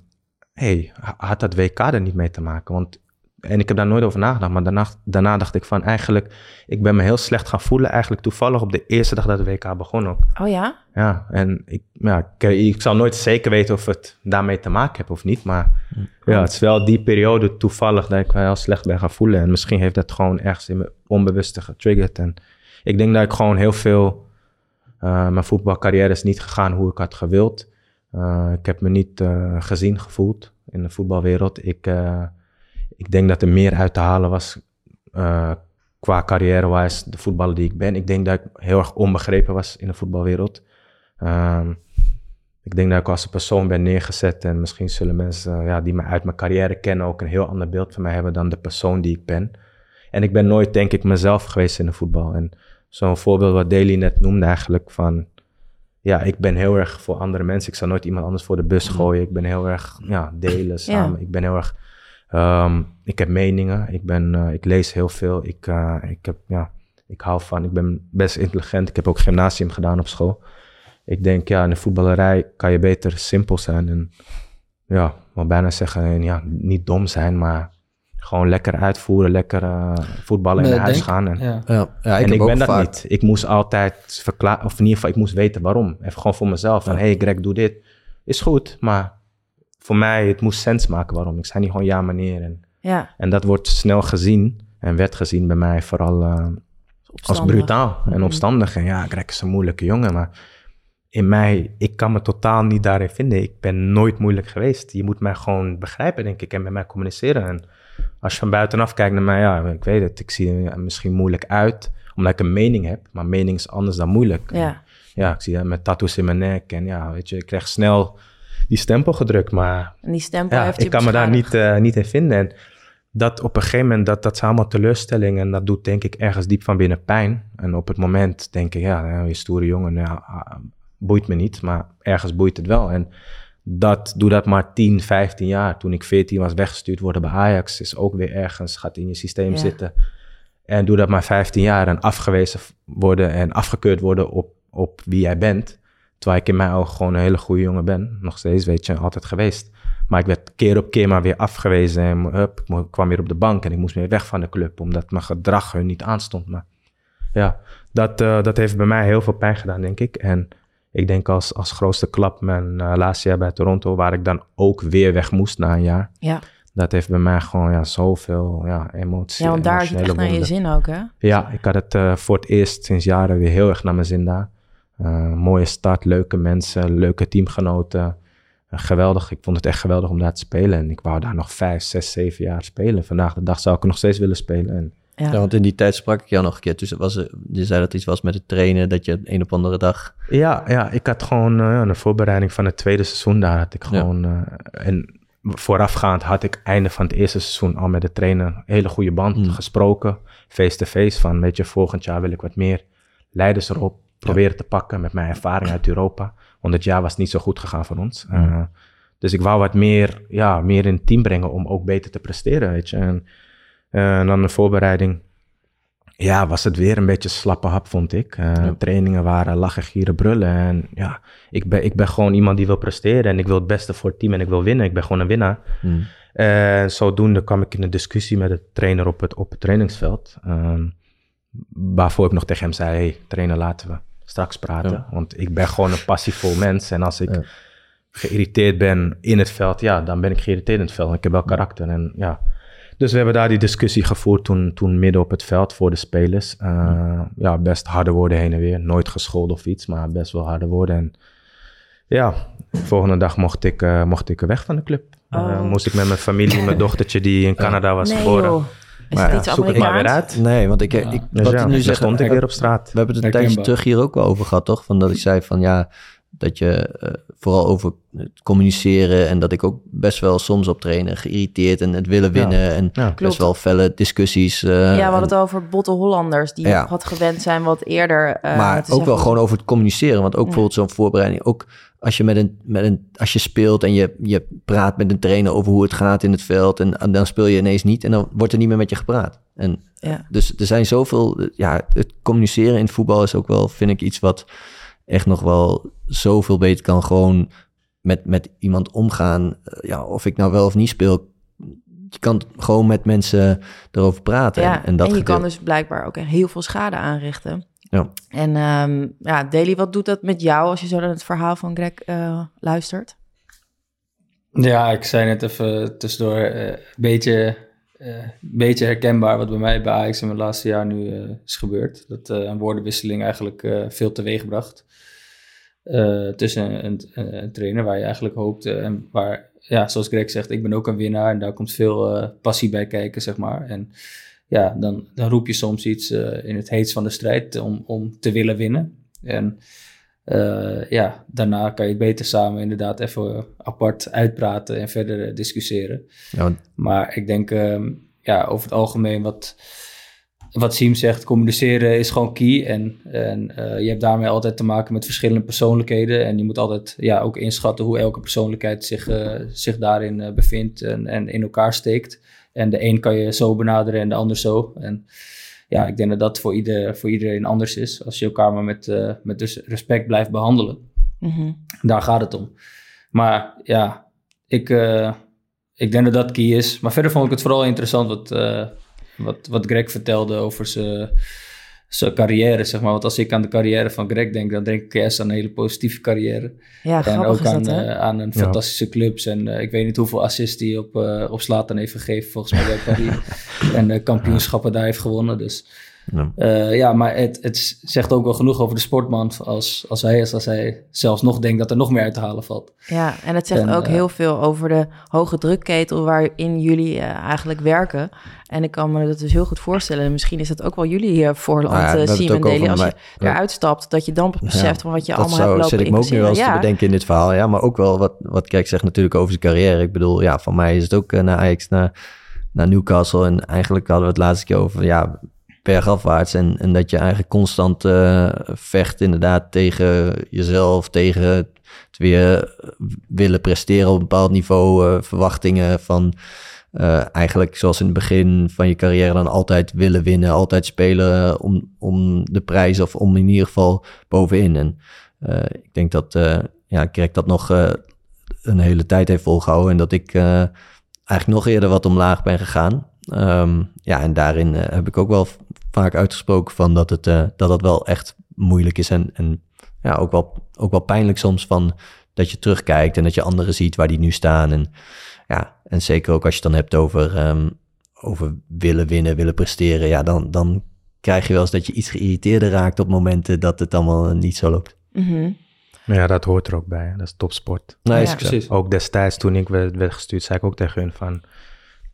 hey, ha- had dat WK er niet mee te maken? Want, en ik heb daar nooit over nagedacht, maar daarna, daarna dacht ik van eigenlijk... Ik ben me heel slecht gaan voelen eigenlijk toevallig op de eerste dag dat het WK begon ook. Oh ja? Ja, en ik, ja, ik, ik zal nooit zeker weten of het daarmee te maken heeft of niet. Maar ja, het is wel die periode toevallig dat ik wel heel slecht ben gaan voelen. En misschien heeft dat gewoon ergens in mijn onbewuste getriggerd. En ik denk dat ik gewoon heel veel... eh, mijn voetbalcarrière is niet gegaan hoe ik had gewild. Eh, ik heb me niet eh, gezien gevoeld in de voetbalwereld. Ik, eh, ik denk dat er meer uit te halen was qua carrière-wise, de voetballer die ik ben. Ik denk dat ik heel erg onbegrepen was in de voetbalwereld. Ehm, ik denk dat ik als een persoon ben neergezet en misschien zullen mensen ja, die me uit mijn carrière kennen ook een heel ander beeld van mij hebben dan de persoon die ik ben. En ik ben nooit, denk ik, mezelf geweest in de voetbal. En zo'n voorbeeld wat Daly net noemde eigenlijk van, ja, ik ben heel erg voor andere mensen. Ik zal nooit iemand anders voor de bus gooien. Ik ben heel erg, ja, delen samen. Ik ben heel erg, ehm, ik heb meningen. Ik ben, eh, ik lees heel veel. Ik, eh, ik heb, ja, ik hou van, ik ben best intelligent. Ik heb ook gymnasium gedaan op school. Ik denk, ja, in de voetballerij kan je beter simpel zijn en, ja, ik wil bijna zeggen, ja, niet dom zijn, maar gewoon lekker uitvoeren, lekker eh, voetballen en naar huis denk- gaan. En, Ja. Ja, ja ik en ik ben dat vaak- niet. Ik moest altijd verklaren, of in ieder geval, ik moest weten waarom. Even gewoon voor mezelf. Van, hey Greg, doe dit. Is goed, maar voor mij, het moest sens maken waarom. Ik zei niet gewoon ja meneer. En, Ja. en dat wordt snel gezien en werd gezien bij mij vooral eh, als brutaal en Mhm. opstandig. En ja, Greg is een moeilijke jongen, maar in mij, ik kan me totaal niet daarin vinden. Ik ben nooit moeilijk geweest. Je moet mij gewoon begrijpen, denk ik, en met mij communiceren. En als je van buitenaf kijkt naar mij, ja, ik weet het, ik zie er misschien moeilijk uit, omdat ik een mening heb. Maar mening is anders dan moeilijk. Ja. Ja, ik zie dat met tattoos in mijn nek en ja, weet je, ik krijg snel die stempel gedrukt, maar En die stempel ja, heeft je ik kan me daar niet, eh, niet in vinden. En dat op een gegeven moment, dat, dat zijn allemaal teleurstellingen. En dat doet denk ik ergens diep van binnen pijn. En op het moment denk ik, ja, nou, je stoere jongen, ja, ah, boeit me niet. Maar ergens boeit het wel. En dat, doe dat maar 10, 15 jaar. Toen ik 14 was weggestuurd worden bij Ajax, is ook weer ergens, gaat in je systeem Ja. zitten. En doe dat maar 15 jaar en afgewezen worden en afgekeurd worden op, op wie jij bent. Terwijl ik in mijn ogen gewoon een hele goede jongen ben. Nog steeds, weet je, altijd geweest. Maar ik werd keer op keer maar weer afgewezen. En hup, ik kwam weer op de bank en ik moest weer weg van de club. Omdat mijn gedrag hun niet aanstond. Maar ja, dat, eh, dat heeft bij mij heel veel pijn gedaan, denk ik. En ik denk als, als grootste klap mijn eh, laatste jaar bij Toronto... waar ik dan ook weer weg moest na een jaar. Ja. Dat heeft bij mij gewoon ja, zoveel ja, emotie. ja, want daar is het echt naar je zin ook, hè? Ja, ik had het eh, voor het eerst sinds jaren weer heel erg naar mijn zin daar. Eh, mooie start, leuke mensen, leuke teamgenoten. Geweldig, ik vond het echt geweldig om daar te spelen. En ik wou daar nog vijf, zes, zeven jaar spelen. Vandaag de dag zou ik nog steeds willen spelen. En Ja. Ja, want in die tijd sprak ik jou nog een keer. Dus was, er- je zei dat iets was met het trainen, dat je een op andere dag... ja, ja, ik had gewoon ja, een voorbereiding van het tweede seizoen daar. Had ik Ja. gewoon, eh, en voorafgaand had ik einde van het eerste seizoen al met de trainer een hele goede band Mm. gesproken. Face-to-face van, weet je, volgend jaar wil ik wat meer leiders erop proberen te pakken met mijn ervaring uit Europa. Want het jaar was niet zo goed gegaan voor ons. Mm. Eh, dus ik wou wat meer, ja, meer in het team brengen om ook beter te presteren, weet je. En, eh, en dan de voorbereiding ja, was het weer een beetje slappe hap, vond ik. Uh, Trainingen waren lachen, gieren, brullen. En ja, ik ben, ik ben gewoon iemand die wil presteren. En ik wil het beste voor het team en ik wil winnen. Ik ben gewoon een winnaar. Hmm. En zodoende kwam ik in een discussie met de trainer op het, op het trainingsveld. Um, waarvoor ik nog tegen hem zei, hey, trainer, laten we straks praten. Ja. Want ik ben gewoon een passievol mens. En als ik geïrriteerd ben in het veld, ja, dan ben ik geïrriteerd in het veld. Ik heb wel karakter en ja... Dus we hebben daar die discussie gevoerd toen, toen midden op het veld voor de spelers. Uh, ja, best harde woorden heen en weer. Nooit gescholden of iets, maar best wel harde woorden. En ja, de volgende dag mocht ik, uh, mocht ik weg van de club. Uh, Oh. moest ik met mijn familie, mijn dochtertje die in Canada was nee geboren. joh. Is Maar het ja, iets zoek het maar weer uit. Nee, want ik, Ja. ik Dus wat ja, nu daar zeg, stond ik weer op straat. We hebben het een tijdje terug hier ook wel over gehad, toch? Van dat ik zei van ja, dat je eh, vooral over het communiceren en dat ik ook best wel soms op trainen geïrriteerd en het willen Ja. winnen en Ja. best Klopt. wel felle discussies. eh, Ja, we hadden en- het over botte Hollanders die Ja. wat gewend zijn wat eerder. eh, maar ook wel gewoon over het communiceren. Want ook Ja. bijvoorbeeld zo'n voorbereiding. Ook als je, met een, met een, als je speelt en je, je praat met een trainer over hoe het gaat in het veld. En, en dan speel je ineens niet. En dan wordt er niet meer met je gepraat. En Ja. dus er zijn zoveel. Ja, het communiceren in het voetbal is ook wel, vind ik, iets wat echt nog wel zoveel beter kan. Gewoon met, met iemand omgaan. Eh, Ja, of ik nou wel of niet speel. Je kan gewoon met mensen erover praten. Ja, en, en dat je kan dus blijkbaar ook heel veel schade aanrichten. Ja. En ehm ja, Deli, wat doet dat met jou als je zo naar het verhaal van Greg eh, luistert? Ja, ik zei net even tussendoor eh, een beetje, eh, beetje herkenbaar wat bij mij bij Ajax in mijn laatste jaar nu eh, is gebeurd. Dat eh, een woordenwisseling eigenlijk veel teweegbracht. eh tussen een, een, een trainer waar je eigenlijk hoopte en waar, ja, zoals Greg zegt, ik ben ook een winnaar en daar komt veel passie bij kijken, zeg maar. En ja, dan, dan roep je soms iets in het heetst van de strijd om, om te willen winnen. En eh, ja, daarna kan je het beter samen inderdaad even apart uitpraten en verder eh, discussiëren. Ja, Maar ik denk, ehm, ja, over het algemeen wat, wat Siem zegt, communiceren is gewoon key. En, en eh, je hebt daarmee altijd te maken met verschillende persoonlijkheden. En je moet altijd ja, ook inschatten hoe elke persoonlijkheid zich, eh, zich daarin eh, bevindt en, en in elkaar steekt. En de een kan je zo benaderen en de ander zo. En ja, ik denk dat dat voor, ieder, voor iedereen anders is. Als je elkaar maar met, eh, met dus respect blijft behandelen. Mhm. Daar gaat het om. Maar ja, ik, eh, ik denk dat dat key is. Maar verder vond ik het vooral interessant wat, eh, wat, wat Greg vertelde over zijn zijn carrière, zeg maar. Want als ik aan de carrière van Greg denk, dan denk ik eerst aan een hele positieve carrière. Ja, en grappig ook is aan, dat, eh, aan een Ja. fantastische clubs. En eh, ik weet niet hoeveel assists hij op, eh op Slatan heeft gegeven, volgens mij bij Paris. en eh, kampioenschappen daar heeft gewonnen. Dus ja. eh, ja, maar het, het zegt ook wel genoeg over de sportman als, als hij is, als hij zelfs nog denkt dat er nog meer uit te halen valt. Ja, en het zegt En, ook eh, heel veel over de hoge drukketel waarin jullie eh, eigenlijk werken. En ik kan me dat dus heel goed voorstellen. En misschien is dat ook wel jullie eh, voorland, Nou ja, Deli. Als je eruit stapt, dat je dan beseft van wat je dat allemaal zou, hebt lopen zit ik me ook nu wel eens te bedenken in dit verhaal. Ja, maar ook wel wat, wat Kijk zegt natuurlijk over zijn carrière. Ik bedoel, ja, van mij is het ook naar Ajax, naar, naar Newcastle. En eigenlijk hadden we het laatste keer over, ja, bergafwaarts. En, en dat je eigenlijk constant eh, vecht inderdaad tegen jezelf, tegen het weer willen presteren op een bepaald niveau. eh, verwachtingen van eh, eigenlijk zoals in het begin van je carrière dan altijd willen winnen. Altijd spelen eh, om, om de prijs of om in ieder geval bovenin. En eh, ik denk dat eh ja, Greg dat nog eh, een hele tijd heeft volgehouden. En dat ik eh, eigenlijk nog eerder wat omlaag ben gegaan. Ehm, ja, en daarin eh, heb ik ook wel vaak uitgesproken van dat het, eh, dat het wel echt moeilijk is. En, en ja, ook wel, ook wel pijnlijk soms van dat je terugkijkt en dat je anderen ziet waar die nu staan. En ja, en zeker ook als je het dan hebt over, ehm, over willen winnen, willen presteren. Ja, dan, dan krijg je wel eens dat je iets geïrriteerder raakt op momenten dat het allemaal niet zo loopt. Mhm. Maar ja, dat hoort er ook bij. hè. Dat is topsport. Nee, Ja. Precies. Ook destijds toen ik werd, werd gestuurd, zei ik ook tegen hun van...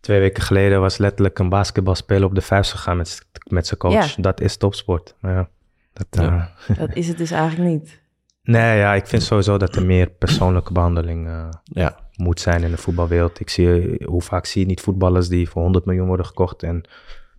Twee weken geleden was letterlijk een basketbalspeler op de vuist gegaan met, met zijn coach. Ja. Dat is topsport. Maar ja, dat, Ja. eh, Dat is het dus eigenlijk niet. nee, ja, ik vind sowieso dat er meer persoonlijke behandeling eh, Ja, moet zijn in de voetbalwereld. Ik zie, hoe vaak zie je niet voetballers die voor 100 miljoen worden gekocht en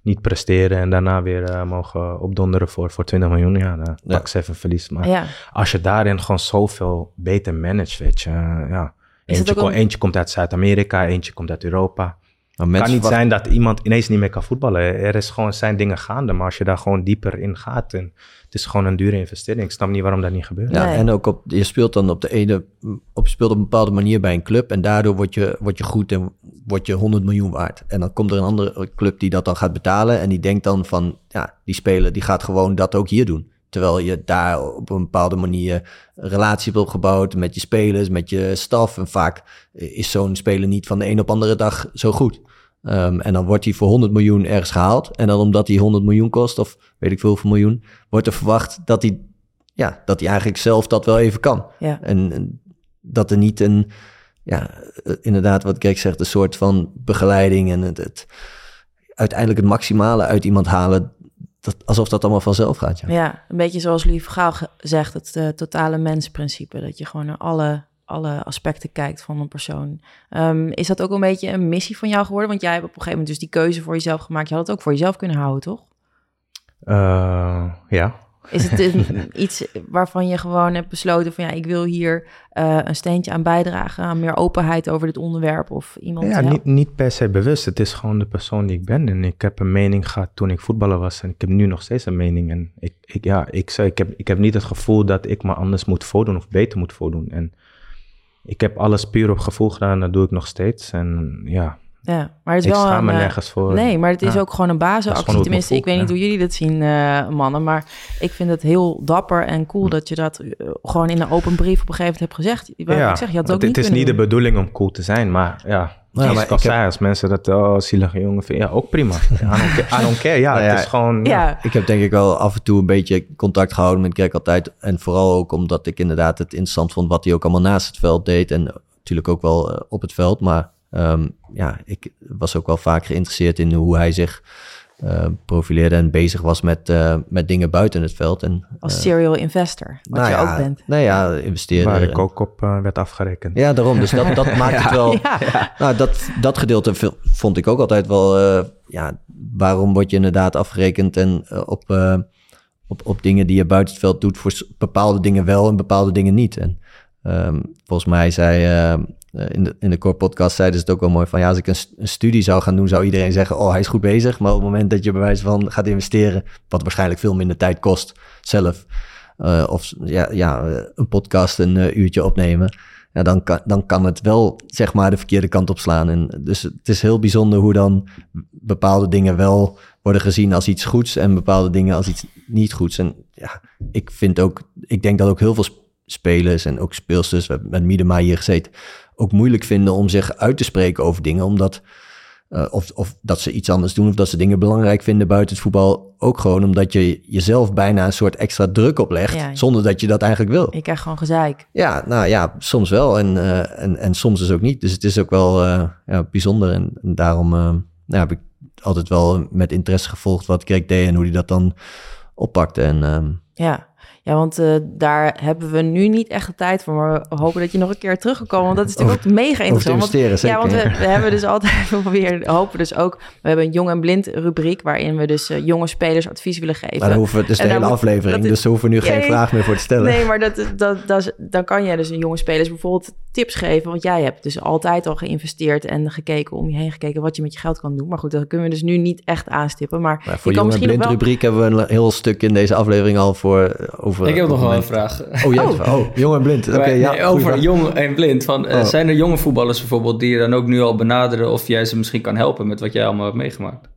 niet presteren en daarna weer eh, mogen opdonderen voor, voor 20 miljoen. Ja, dan Ja. pak ze even verlies. Maar Ja, als je daarin gewoon zoveel beter managt, weet je. ja. Eentje, een- eentje komt uit Zuid-Amerika, eentje komt uit Europa. Maar Het mensen kan niet zijn dat iemand ineens niet meer kan voetballen. Er is gewoon, zijn dingen gaande, maar als je daar gewoon dieper in gaat, en het is gewoon een dure investering. Ik snap niet waarom dat niet gebeurt. Ja, Nee. en ook op, je speelt dan op de ene, op, je speelt op een bepaalde manier bij een club en daardoor word je, word je goed en word je 100 miljoen waard. En dan komt er een andere club die dat dan gaat betalen en die denkt dan van, ja, die speler die gaat gewoon dat ook hier doen. Terwijl je daar op een bepaalde manier een relatie hebt opgebouwd met je spelers, met je staf. En vaak is zo'n speler niet van de een op andere dag zo goed. Ehm, en dan wordt hij voor 100 miljoen ergens gehaald. En dan omdat hij 100 miljoen kost, of weet ik veel hoeveel miljoen, wordt er verwacht dat hij, ja, dat hij eigenlijk zelf dat wel even kan. Ja. En, en dat er niet een, ja, inderdaad wat Greg zegt, een soort van begeleiding en het, het uiteindelijk het maximale uit iemand halen, dat, alsof dat allemaal vanzelf gaat. Ja. Ja, een beetje zoals Louis Vergaal ge- zegt, het eh, totale mensprincipe. Dat je gewoon naar alle, alle aspecten kijkt van een persoon. Ehm, is dat ook een beetje een missie van jou geworden? Want jij hebt op een gegeven moment dus die keuze voor jezelf gemaakt. Je had het ook voor jezelf kunnen houden, toch? Eh, ja. Is het een- iets waarvan je gewoon hebt besloten van ja, ik wil hier eh, een steentje aan bijdragen, aan meer openheid over dit onderwerp of iemand Ja, niet, niet per se bewust. Het is gewoon de persoon die ik ben. En ik heb een mening gehad toen ik voetballer was. En ik heb nu nog steeds een mening. En ik, ik, ja, ik, zei, ik, heb, ik heb niet het gevoel dat ik me anders moet voordoen of beter moet voordoen. En ik heb alles puur op gevoel gedaan. En dat doe ik nog steeds. En ja, Ja, maar het is ik wel schaam me een, eh, nergens voor. Nee, maar het is Ja. ook gewoon een basisactie. gewoon Tenminste, ik weet niet ja. hoe jullie dat zien, eh, mannen. Maar ik vind het heel dapper en cool dat je dat eh, gewoon in een open brief op een gegeven moment hebt gezegd. Ja, ik zeg, je had het ook het, niet het is niet de bedoeling om cool te zijn, maar ja. Nou, zoals maar ik al ik heb- zei, als mensen dat, oh, zielige jongen vinden, ja, ook prima. I don't care. I don't care. Ja, Nou ja, het is gewoon, ja. Ja, Ik heb denk ik wel af en toe een beetje contact gehouden met Greg altijd. En vooral ook omdat ik inderdaad het interessant vond wat hij ook allemaal naast het veld deed. En natuurlijk ook wel op het veld. Maar ehm, ja, ik was ook wel vaak geïnteresseerd in hoe hij zich eh, profileerde en bezig was met, eh, met dingen buiten het veld. En, als eh, serial investor, wat nou je ja, ook bent. Nou ja, investeren. waar ik ook op werd afgerekend. Ja, daarom. Dus dat, dat maakt het wel... Ja. Nou, dat, dat gedeelte vond ik ook altijd wel... eh, ja, waarom word je inderdaad afgerekend en op, eh, op, op dingen die je buiten het veld doet... voor bepaalde dingen wel en bepaalde dingen niet. En ehm, volgens mij zei... eh, eh, in de, in de core podcast zeiden ze het ook wel mooi van... ja, als ik een, st- een studie zou gaan doen, zou iedereen zeggen... oh, hij is goed bezig. Maar op het moment dat je bij wijze van gaat investeren... wat waarschijnlijk veel minder tijd kost zelf... eh, of ja, ja, eh, een podcast een uurtje opnemen... Ja, dan, kan, dan kan het wel zeg maar de verkeerde kant op slaan. En dus het is heel bijzonder hoe dan bepaalde dingen wel worden gezien als iets goeds en bepaalde dingen als iets niet goeds. En ja, ik vind ook, ik denk dat ook heel veel spelers en ook speelsters, we hebben met Miedema hier gezeten, ook moeilijk vinden om zich uit te spreken over dingen, omdat eh, of, of dat ze iets anders doen of dat ze dingen belangrijk vinden buiten het voetbal. Ook gewoon omdat je jezelf bijna een soort extra druk oplegt, Ja. zonder dat je dat eigenlijk wil. Ik krijg gewoon gezeik. Ja, nou ja, soms wel en, eh, en, en soms dus ook niet. Dus het is ook wel eh, ja, bijzonder. En, en daarom nou, heb ik altijd wel met interesse gevolgd wat Greg deed en hoe hij dat dan oppakte. En ehm, Ja, ja want eh, daar hebben we nu niet echt de tijd voor. Maar we hopen dat je nog een keer teruggekomen. Want dat is natuurlijk ook mega interessant. Want investeren, Ja, zeker. want we, we hebben dus altijd we weer, hopen dus ook, we hebben een jong en blind rubriek waarin we dus eh, jonge spelers advies willen geven. maar dan hoeven we, dus de En hele aflevering, dus daar hoeven we nu geen vraag meer voor te stellen. Nee, maar dat, dat, dat, dan kan je dus een jonge spelers bijvoorbeeld tips geven. Want jij hebt dus altijd al geïnvesteerd en gekeken om je heen gekeken wat je met je geld kan doen. Maar goed, dat kunnen we dus nu niet echt aanstippen. Maar, Maar je voor kan jonge misschien wel... rubriek hebben we een heel stuk in deze aflevering al voor eh, over. Ik heb nog wel een vraag. Oh, jij hebt- oh, jong en blind. Oké, ja. nee, over vraag. jong en blind. Van, eh, Oh. Zijn er jonge voetballers bijvoorbeeld die je dan ook nu al benaderen of jij ze misschien kan helpen met wat jij allemaal hebt meegemaakt?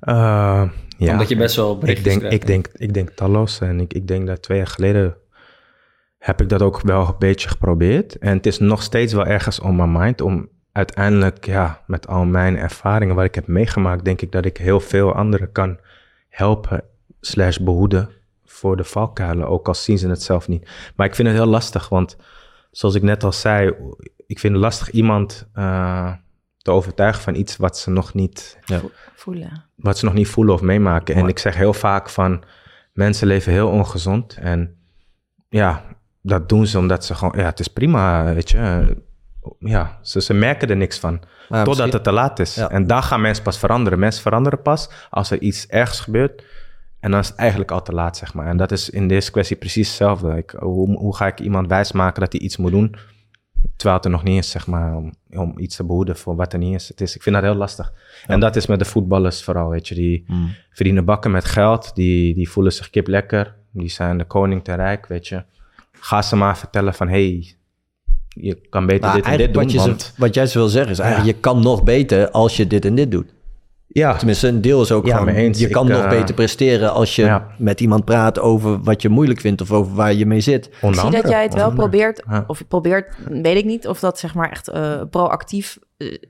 Eh, ja. Omdat je best wel ik denk, krijgt. ik, denk, ik denk talloos. En ik, ik denk dat twee jaar geleden heb ik dat ook wel een beetje geprobeerd. En het is nog steeds wel ergens on my mind om uiteindelijk, ja, met al mijn ervaringen wat ik heb meegemaakt, denk ik dat ik heel veel anderen kan helpen slash behoeden voor de valkuilen, ook al zien ze het zelf niet. Maar ik vind het heel lastig, want zoals ik net al zei, ik vind het lastig iemand eh, te overtuigen van iets wat ze nog niet voelen. wat ze nog niet voelen of meemaken. En ik zeg heel vaak van, mensen leven heel ongezond. En ja, dat doen ze omdat ze gewoon, ja, het is prima, weet je. Ja, ze, ze merken er niks van. Totdat misschien- het te laat is. Ja. En dan gaan mensen pas veranderen. Mensen veranderen pas als er iets ergs gebeurt. En dan is het eigenlijk al te laat, zeg maar. En dat is in deze kwestie precies hetzelfde. Ik, hoe, hoe ga ik iemand wijsmaken dat hij iets moet doen? Terwijl het er nog niet is, zeg maar, om, om iets te behoeden voor wat er niet is. Het is ik vind dat heel lastig. En dat is met de voetballers vooral, weet je. Die Mm. verdienen bakken met geld, die, die voelen zich kip lekker. Die zijn de koning te rijk, weet je. Ga ze maar vertellen van, hey, je kan beter Maar dit en dit doen, wat, je want... ze, wat jij ze wil zeggen is eigenlijk, je kan nog beter als je dit en dit doet. Ja, Tenminste, een deel is ook Ja, gewoon, mee eens. je kan Ik, nog eh, beter presteren als je ja. met iemand praat over wat je moeilijk vindt of over waar je mee zit. Ik zie dat jij het wel probeert, of je probeert, weet ik niet of dat zeg maar echt eh, proactief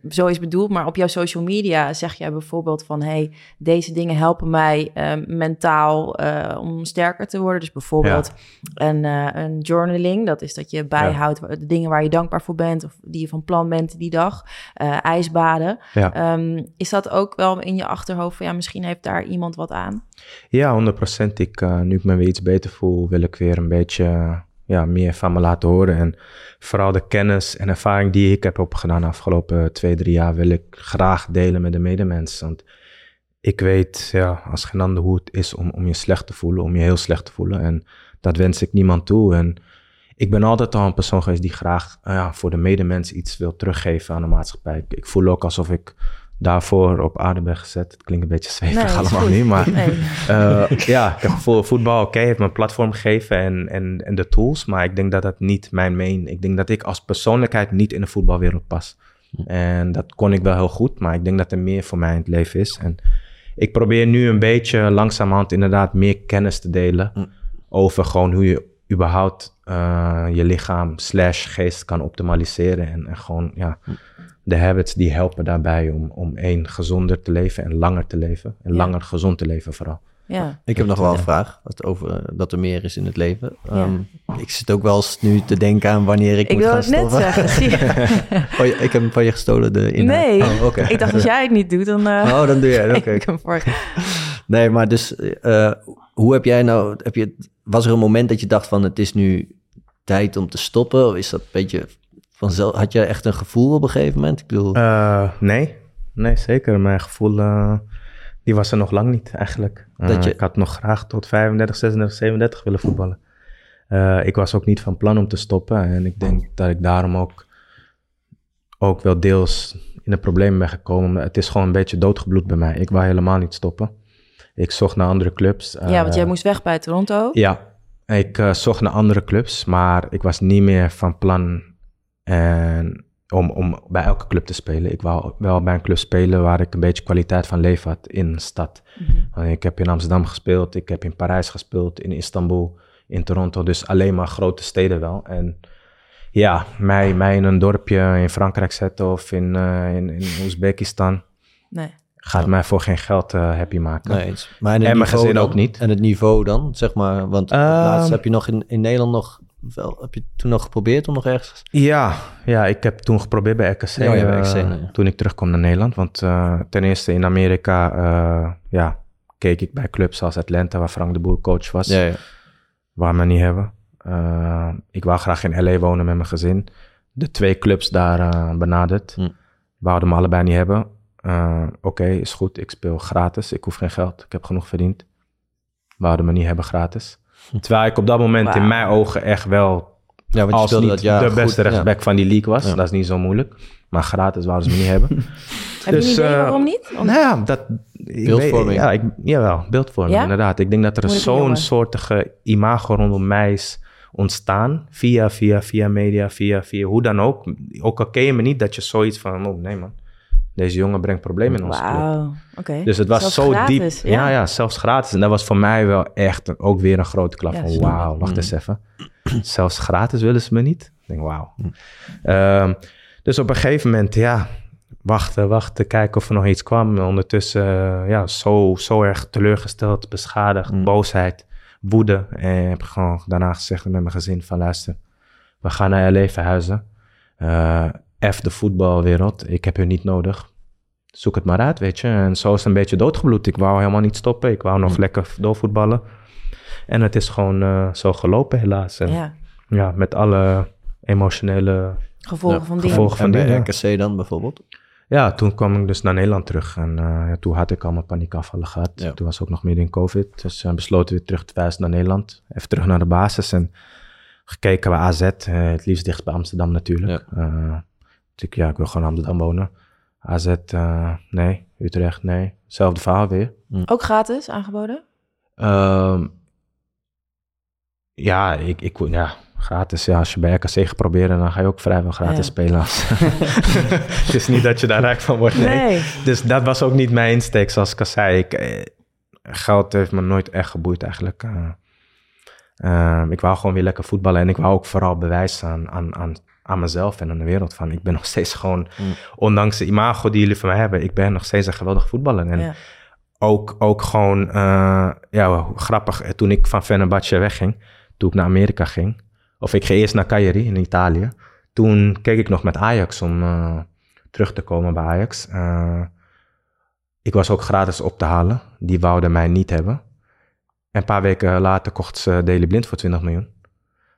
zo is bedoeld, maar op jouw social media zeg jij bijvoorbeeld van, hey, deze dingen helpen mij eh, mentaal eh, om sterker te worden. Dus bijvoorbeeld een, eh, een journaling, dat is dat je bijhoudt de dingen waar je dankbaar voor bent of die je van plan bent die dag. Eh, ijsbaden. Ja. Ehm, is dat ook wel in je achterhoofd van, ja, misschien heeft daar iemand wat aan? Ja, 100%. Ik, eh, nu ik me weer iets beter voel, wil ik weer een beetje eh, ja, meer van me laten horen. En vooral de kennis en ervaring die ik heb opgedaan de afgelopen twee, drie jaar, wil ik graag delen met de medemens. Want ik weet ja, als geen ander hoe het is om, om je slecht te voelen, om je heel slecht te voelen. En dat wens ik niemand toe. En ik ben altijd al een persoon geweest die graag eh, ja, voor de medemens iets wil teruggeven aan de maatschappij. Ik voel ook alsof ik daarvoor op aarde ben gezet. Het klinkt een beetje zweverig is allemaal niet, maar... Nee. Eh, ja, ik heb voor voetbal, oké, heeft me een platform gegeven en, en, en de tools. Maar ik denk dat dat niet mijn main... Ik denk dat ik als persoonlijkheid niet in de voetbalwereld pas. En dat kon ik wel heel goed, maar ik denk dat er meer voor mij in het leven is. En ik probeer nu een beetje langzamerhand inderdaad meer kennis te delen... Hm. over gewoon hoe je überhaupt eh, je lichaam slash geest kan optimaliseren. En, en gewoon, ja, de habits die helpen daarbij om, om één, gezonder te leven en langer te leven. En Ja. langer gezond te leven vooral. Ja. Ik heb nog wel een vraag wat over eh, dat er meer is in het leven. Ehm, Ik zit ook wel eens nu te denken aan wanneer ik, Ik moet wil gaan het net stoppen. zeggen. Zie je? Oh, ik heb hem van je gestolen, de inhoud. Nee, Oh, oké. ik dacht als jij het niet doet, dan... eh, Oh, dan doe jij het. Oké. ik hem voor. Nee, maar dus, eh, hoe heb jij nou, heb je, was er een moment dat je dacht van het is nu tijd om te stoppen? Of is dat een beetje vanzelf, had je echt een gevoel op een gegeven moment? Ik bedoel, Eh, nee, nee, zeker. Mijn gevoel, eh, die was er nog lang niet eigenlijk. Eh, Dat je- Ik had nog graag tot 35, 36, 37 willen voetballen. Eh, ik was ook niet van plan om te stoppen. En ik denk dat ik daarom ook, ook wel deels in de problemen ben gekomen. Het is gewoon een beetje doodgebloed bij mij. Ik wou helemaal niet stoppen. Ik zocht naar andere clubs. Ja, want jij Eh, moest weg bij Toronto. Ja, ik eh, zocht naar andere clubs, maar ik was niet meer van plan en om, om bij elke club te spelen. Ik wou wel bij een club spelen waar ik een beetje kwaliteit van leven had in een stad. Mhm. Want Ik heb in Amsterdam gespeeld, ik heb in Parijs gespeeld, in Istanbul, in Toronto. Dus alleen maar grote steden wel. En ja, mij, mij in een dorpje in Frankrijk zetten of in, eh, in, in Oezbekistan Nee. gaat mij voor geen geld eh, happy maken. nee, eens. maar en mijn niveau gezin dan? ook niet. En het niveau dan, zeg maar, want Ehm, laatst heb je nog in, in Nederland nog, wel, heb je toen nog geprobeerd om nog ergens? Ja, ja, ik heb toen geprobeerd bij RKC, Ja, ja, bij eh, ja. toen ik terugkwam naar Nederland. Want eh, ten eerste in Amerika eh, ja, keek ik bij clubs als Atlanta, waar Frank de Boer coach was. Ja, ja. Waar me niet hebben. Ik wou graag in LA wonen met mijn gezin. De twee clubs daar benaderd. Hm. Wouden me allebei niet hebben. Oké, is goed. Ik speel gratis. Ik hoef geen geld. Ik heb genoeg verdiend. Wouden me niet hebben gratis. Terwijl ik op dat moment in mijn ogen echt wel ja want als niet dat de goed, beste ja. rechtsback van die league was. Ja. Dat is niet zo moeilijk. Maar gratis wouden ze me niet hebben. Heb Dus, je een idee eh, waarom niet? Nou ja, dat... Beeldvorming. ja, ik, jawel, beeldvorming, Ja? inderdaad. Ik denk dat er zo'n soortige imago rondom mij is ontstaan. Via, via, via media, via, via hoe dan ook. Ook al ken je me niet, dat je zoiets van... Oh, nee man, deze jongen brengt problemen in onze club. Wauw, oké. Dus het was Zelfs zo gratis, diep. Ja. ja, zelfs gratis. En dat was voor mij wel echt een- ook weer een grote klap. Ja, van ik. wauw, wacht Mm. eens even. zelfs gratis willen ze me niet. Ik denk, wauw. Ehm, dus op een gegeven moment, ja, wachten, wachten, kijken of er nog iets kwam. En ondertussen, eh, ja, zo, zo erg teleurgesteld, beschadigd, Mm. boosheid, woede. En heb gewoon daarna gezegd met mijn gezin van, luister, we gaan naar LA verhuizen. Eh F de voetbalwereld, ik heb u niet nodig zoek het maar uit, weet je. En zo is het een beetje doodgebloed. Ik wou helemaal niet stoppen. Ik wou nog Hm. lekker doorvoetballen. En het is gewoon eh, zo gelopen, helaas. En ja. Ja, met alle emotionele gevolgen Ja, van dingen. gevolgen van En bij dingen. RKC dan bijvoorbeeld? Ja, toen kwam ik dus naar Nederland terug. En eh, ja, toen had ik al mijn paniekafvallen gehad. Ja. Toen was ook nog midden in COVID. Dus we besloten weer terug te wijzen naar Nederland. Even terug naar de basis. En gekeken bij AZ, het liefst dicht bij Amsterdam natuurlijk. Ja. Dus ik, ja, ik wil gewoon Amsterdam wonen. AZ, nee. Utrecht, nee. Hetzelfde verhaal weer. Hm. Ook gratis aangeboden? Ehm, ja, ik, ik, ja, gratis. Ja, als je bij RKC gaat proberen, dan ga je ook vrijwel gratis spelen. het is niet dat je daar rijk van wordt, nee. Dus dat was ook niet mijn insteek, zoals ik al zei. Ik, eh, geld heeft me nooit echt geboeid eigenlijk. Uh, uh, ik wou gewoon weer lekker voetballen en ik wou ook vooral bewijzen aan, aan, aan, aan mezelf en aan de wereld van ik ben nog steeds gewoon, mm. ondanks de imago die jullie van mij hebben, ik ben nog steeds een geweldige voetballer. En ja. ook, ook gewoon, uh, ja, grappig, toen ik van Fenerbahce wegging, toen ik naar Amerika ging, of ik ging eerst naar Cagliari in Italië, toen keek ik nog met Ajax om terug te komen bij Ajax. ik was ook gratis op te halen, die wouden mij niet hebben. En een paar weken later kocht ze Daily Blind voor 20 miljoen.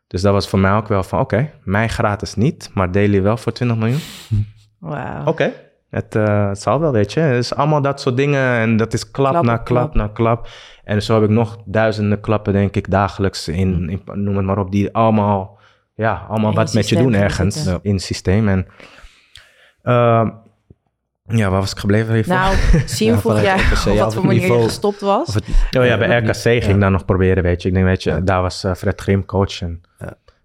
Dus dat was voor mij ook wel van, oké, mij gratis niet, maar Daily wel voor 20 miljoen. Wauw. Oké, het, uh, het, zal wel, weet je. Het is allemaal dat soort dingen en dat is klap, na klap, na klap. En zo heb ik nog duizenden klappen, denk ik, dagelijks in, in noem het maar op, die allemaal, ja, allemaal wat met je doen ergens in het systeem. En uh, ja, waar was ik gebleven? Even? Nou, zie je vroeg jij op wat voor manier je gestopt was. Het, oh ja, bij RKC ging ik dan nog proberen, weet je. Ik denk, weet je, daar was uh, Fred Grim coach en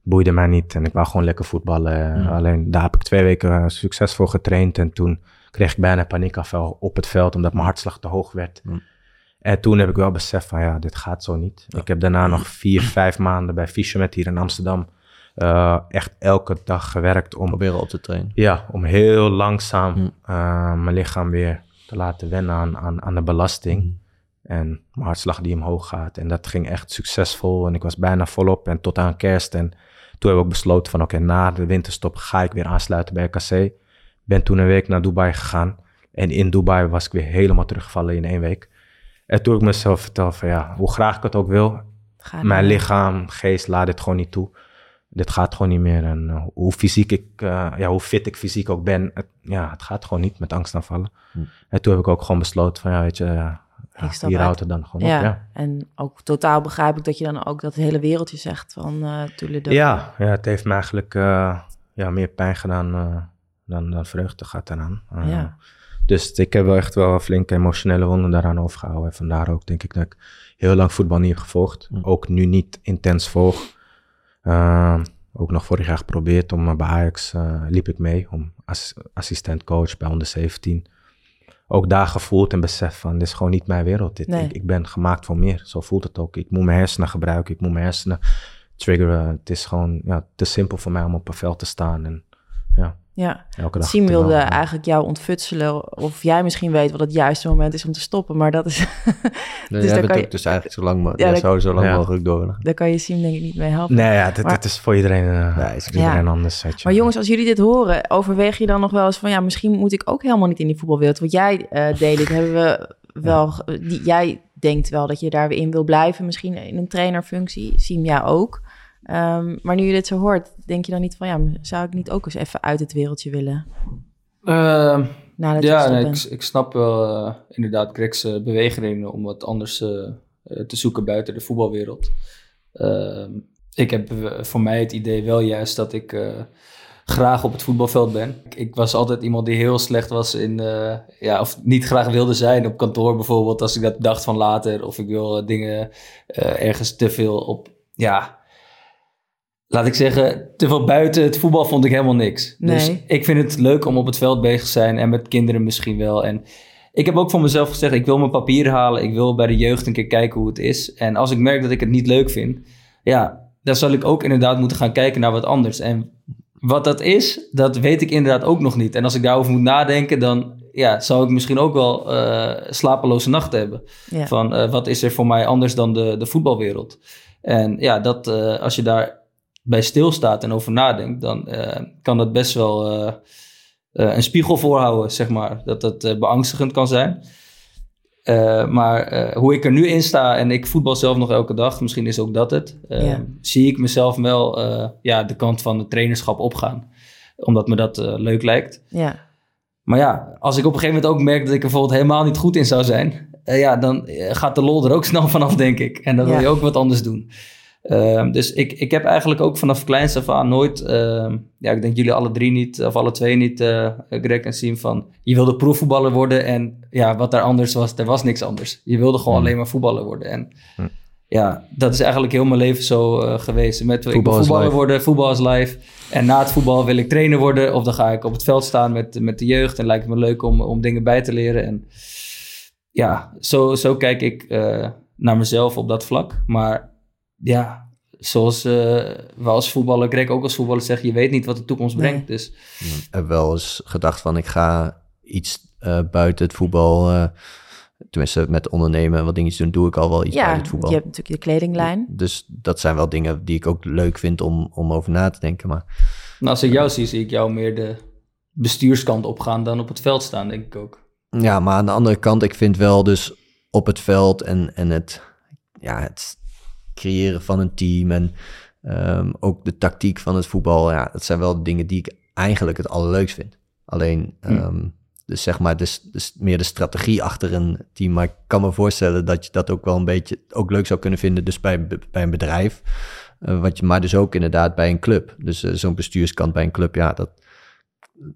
boeide mij niet. En ik wou gewoon lekker voetballen. Alleen daar heb ik twee weken uh, succesvol getraind. En toen kreeg ik bijna paniekafval op het veld, omdat mijn hartslag te hoog werd. En toen heb ik wel beseft van, ja, dit gaat zo niet. Ik heb daarna nog vier, vijf maanden bij Fischermet hier in Amsterdam uh, echt elke dag gewerkt om... Proberen op te trainen. Ja, om heel langzaam hm. uh, mijn lichaam weer te laten wennen aan, aan, aan de belasting. Hm. En mijn hartslag die omhoog gaat. En dat ging echt succesvol. En ik was bijna volop en tot aan kerst. En toen heb ik ook besloten van oké, na de winterstop ga ik weer aansluiten bij RKC. Ben toen een week naar Dubai gegaan. En in Dubai was ik weer helemaal teruggevallen in één week. En toen ik mezelf vertelde van ja, hoe graag ik het ook wil. mijn lichaam, geest laat dit gewoon niet toe dit gaat gewoon niet meer. En uh, hoe fysiek ik, uh, ja, hoe fit ik fysiek ook ben, het, ja, het gaat gewoon niet met angstaanvallen. Hm. En toen heb ik ook gewoon besloten van, ja, weet je, ja, hier houdt het dan gewoon ja. op. Ja, en ook totaal begrijp ik dat je dan ook dat hele wereldje zegt van uh, Ja, ja, het heeft me eigenlijk ja, meer pijn gedaan dan, dan vreugde gaat eraan. ja. Dus ik heb wel echt wel een flinke emotionele wonden daaraan overgehouden. En vandaar ook denk ik dat ik heel lang voetbal niet heb gevolgd. Hm. Ook nu niet intens volg. Uh, ook nog vorig jaar geprobeerd om bij Ajax uh, liep ik mee om als assistent coach bij onder 17. Ook daar gevoeld en besef van dit is gewoon niet mijn wereld. Dit, ik, ik, ben gemaakt voor meer. Zo voelt het ook. Ik moet mijn hersenen gebruiken. Ik moet mijn hersenen triggeren. Het is gewoon ja, te simpel voor mij om op een veld te staan. En, ja. Ja, Siem wilde eigenlijk jou ontfutselen of jij misschien weet wat het juiste moment is om te stoppen, maar dat is... dus jij bent je... dus eigenlijk zo lang, ja, zou zo lang mogelijk door. Daar kan je Siem denk ik niet mee helpen. Nee, ja, dit, is voor iedereen, uh, ja, is iedereen anders. Maar jongens, als jullie dit horen, overweeg je dan nog wel eens van ja, misschien moet ik ook helemaal niet in die voetbalwereld. Wat jij uh, deed, hebben we wel... Die, jij denkt wel dat je daar weer in wil blijven, misschien in een trainerfunctie. Siem, ja ook. Um, maar nu je dit zo hoort, denk je dan niet van ja, zou ik niet ook eens even uit het wereldje willen? Uh, ja, nee, ik, ik, snap wel uh, inderdaad Greg's uh, beweegredenen om wat anders uh, te zoeken buiten de voetbalwereld. Ehm, ik heb voor mij het idee wel juist dat ik graag op het voetbalveld ben. Ik, ik, was altijd iemand die heel slecht was in, ja, of niet graag wilde zijn op kantoor bijvoorbeeld, als ik dat dacht van later, of ik wil dingen ergens te veel op, ja, laat ik zeggen, te veel buiten het voetbal vond ik helemaal niks. Dus ik vind het leuk om op het veld bezig te zijn en met kinderen misschien wel. En ik heb ook voor mezelf gezegd, ik wil mijn papier halen. Ik wil bij de jeugd een keer kijken hoe het is. En als ik merk dat ik het niet leuk vind, ja, dan zal ik ook inderdaad moeten gaan kijken naar wat anders. En wat dat is, dat weet ik inderdaad ook nog niet. En als ik daarover moet nadenken, dan ja, zou ik misschien ook wel uh, slapeloze nachten hebben. Van uh, wat is er voor mij anders dan de, de voetbalwereld? En ja, dat, uh, als je daar bij stilstaat en over nadenkt, dan uh, kan dat best wel uh, uh, een spiegel voorhouden, zeg maar. Dat dat beangstigend kan zijn. maar hoe ik er nu in sta en ik voetbal zelf nog elke dag, misschien is ook dat het. Ja. Zie ik mezelf wel ja, de kant van het trainerschap opgaan. Omdat me dat leuk lijkt. Ja. Maar ja, als ik op een gegeven moment ook merk dat ik er bijvoorbeeld helemaal niet goed in zou zijn, ja, dan gaat de lol er ook snel vanaf, denk ik. En dan wil je ook wat anders doen. Ehm, dus ik, ik heb eigenlijk ook vanaf kleins af aan nooit, ehm, ja, ik denk jullie alle drie niet, of alle twee niet, uh, Greg en Siem, van je wilde profvoetballer worden en ja, wat daar anders was, er was niks anders. Je wilde gewoon Hmm. alleen maar voetballer worden. En Hmm. ja, dat is eigenlijk heel mijn leven zo eh, geweest. Met, ik wil Voetbal is voetballer life. worden, voetbal is live. En na het voetbal wil ik trainer worden of dan ga ik op het veld staan met, met de jeugd en lijkt het me leuk om, om dingen bij te leren. En ja, zo, zo kijk ik eh, naar mezelf op dat vlak. Maar ja, zoals eh, we als voetballer, Greg ook als voetballer zeggen, je weet niet wat de toekomst Nee. brengt. Dus Ik heb wel eens gedacht van ik ga iets eh, buiten het voetbal, eh, tenminste met ondernemen en wat dingetjes doen, doe ik al wel iets Ja, buiten het voetbal. je hebt natuurlijk de kledinglijn. Dus dat zijn wel dingen die ik ook leuk vind om, om over na te denken. Maar nou, als ik jou zie, zie ik jou meer de bestuurskant opgaan dan op het veld staan, denk ik ook. Ja, maar aan de andere kant, ik vind wel dus op het veld en, en het, ja, het creëren van een team en ehm, ook de tactiek van het voetbal, ja, dat zijn wel de dingen die ik eigenlijk het allerleukst vind. Alleen, Hm. ehm, dus zeg maar, dus, dus meer de strategie achter een team. Maar ik kan me voorstellen dat je dat ook wel een beetje ook leuk zou kunnen vinden, dus bij, bij een bedrijf. Eh, wat je, maar dus ook inderdaad bij een club. Dus eh, zo'n bestuurskant bij een club, ja, dat,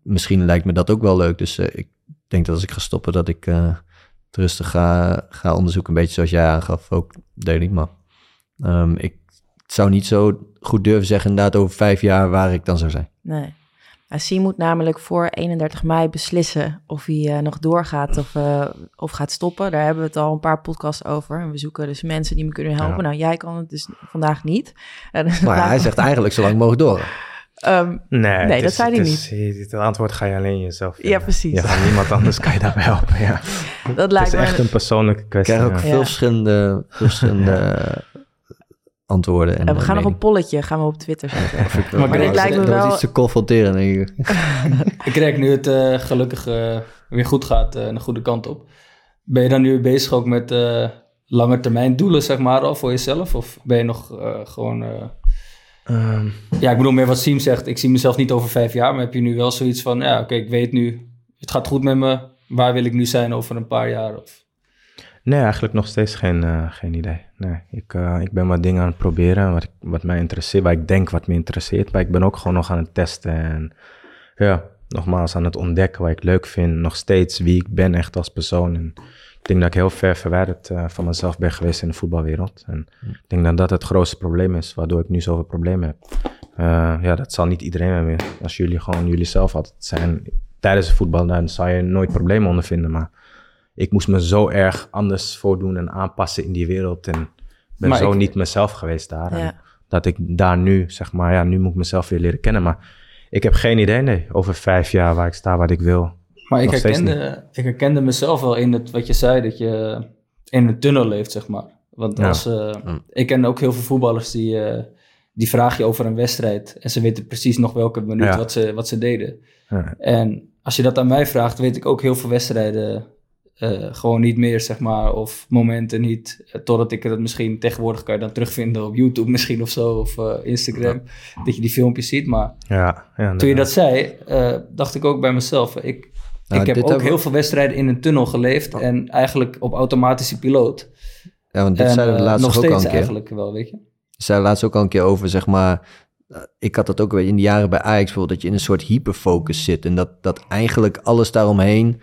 misschien lijkt me dat ook wel leuk. Dus eh, ik denk dat als ik ga stoppen, dat ik het rustig ga, ga onderzoeken. Een beetje zoals jij aangaf, ook Daily. Maar ehm, ik zou niet zo goed durven zeggen, inderdaad, over vijf jaar waar ik dan zou zijn. Nee. Siem moet namelijk voor 31 mei beslissen of hij eh, nog doorgaat of, eh, of gaat stoppen. Daar hebben we het al een paar podcasts over. En we zoeken dus mensen die me kunnen helpen. Ja. Nou, jij kan het dus vandaag niet. En, Maar ja, hij zegt eigenlijk zo lang mogelijk door. Ehm, Nee, Nee, het dat is- zei hij het is- Het antwoord ga je alleen jezelf ja, vinden. precies. Niemand anders kan je daarbij helpen. Ja. Dat Het lijkt is me... echt een persoonlijke Ik kwestie. krijg ook ja. veel Ja. verschillende, veel verschillende eh, antwoorden. En, we gaan en nog een polletje gaan we op Twitter zetten. Maar Maar dit dat lijkt me wel... iets te confronteren. denk ik. Ik krijg nu het eh, gelukkig eh, weer goed gaat, eh de goede kant op. Ben je dan nu bezig ook met eh lange termijn doelen, zeg maar, al voor jezelf? Of ben je nog eh, gewoon... eh, Ehm, Ja, ik bedoel meer wat Siem zegt. Ik zie mezelf niet over vijf jaar, maar heb je nu wel zoiets van... Ja, oké, ik weet nu, het gaat goed met me. Waar wil ik nu zijn over een paar jaar? Of... nee, eigenlijk nog steeds geen, eh, geen idee. Nee, ik, eh, ik ben wat dingen aan het proberen wat, ik, wat mij interesseert, waar ik denk wat me interesseert. Maar ik ben ook gewoon nog aan het testen en ja, nogmaals aan het ontdekken wat ik leuk vind. Nog steeds wie ik ben echt als persoon. En ik denk dat ik heel ver verwijderd eh, van mezelf ben geweest in de voetbalwereld. En ik denk dat dat het grootste probleem is, waardoor ik nu zoveel problemen heb. Ja, dat zal niet iedereen hebben. Als jullie gewoon jullie zelf altijd zijn tijdens het voetbal, dan zal je nooit problemen ondervinden. Maar ik moest me zo erg anders voordoen en aanpassen in die wereld. En ben Maar zo ik- niet mezelf geweest daar. Ja. dat ik daar nu, zeg maar, ja, nu moet ik mezelf weer leren kennen. Maar ik heb geen idee, nee, over vijf jaar waar ik sta, wat ik wil. Maar ik herkende, ik herkende mezelf wel in het, wat je zei, dat je in een tunnel leeft, zeg maar. Want Ja. als, eh, Mm. ik ken ook heel veel voetballers die, eh, die vraag je over een wedstrijd. En ze weten precies nog welke minuut Ja. wat, ze, wat ze deden. Ja. En als je dat aan mij vraagt, weet ik ook heel veel wedstrijden eh, gewoon niet meer, zeg maar. Of momenten niet. eh, totdat ik het misschien tegenwoordig kan je dan terugvinden op YouTube misschien of zo. Of eh, Instagram. Dat je die filmpjes ziet. Maar Ja, ja toen je dat zei, dacht ik ook bij mezelf. Ik, Nou, ik heb ook hebben we- heel veel wedstrijden in een tunnel geleefd. En eigenlijk op automatische piloot. Ja, want dit en, zeiden we laatst nog ook al steeds een keer. eigenlijk wel, weet je. zei laatst ook al een keer over, zeg maar. Ik had dat ook in de jaren bij Ajax bijvoorbeeld, dat je in een soort hyperfocus zit. En dat, dat eigenlijk alles daaromheen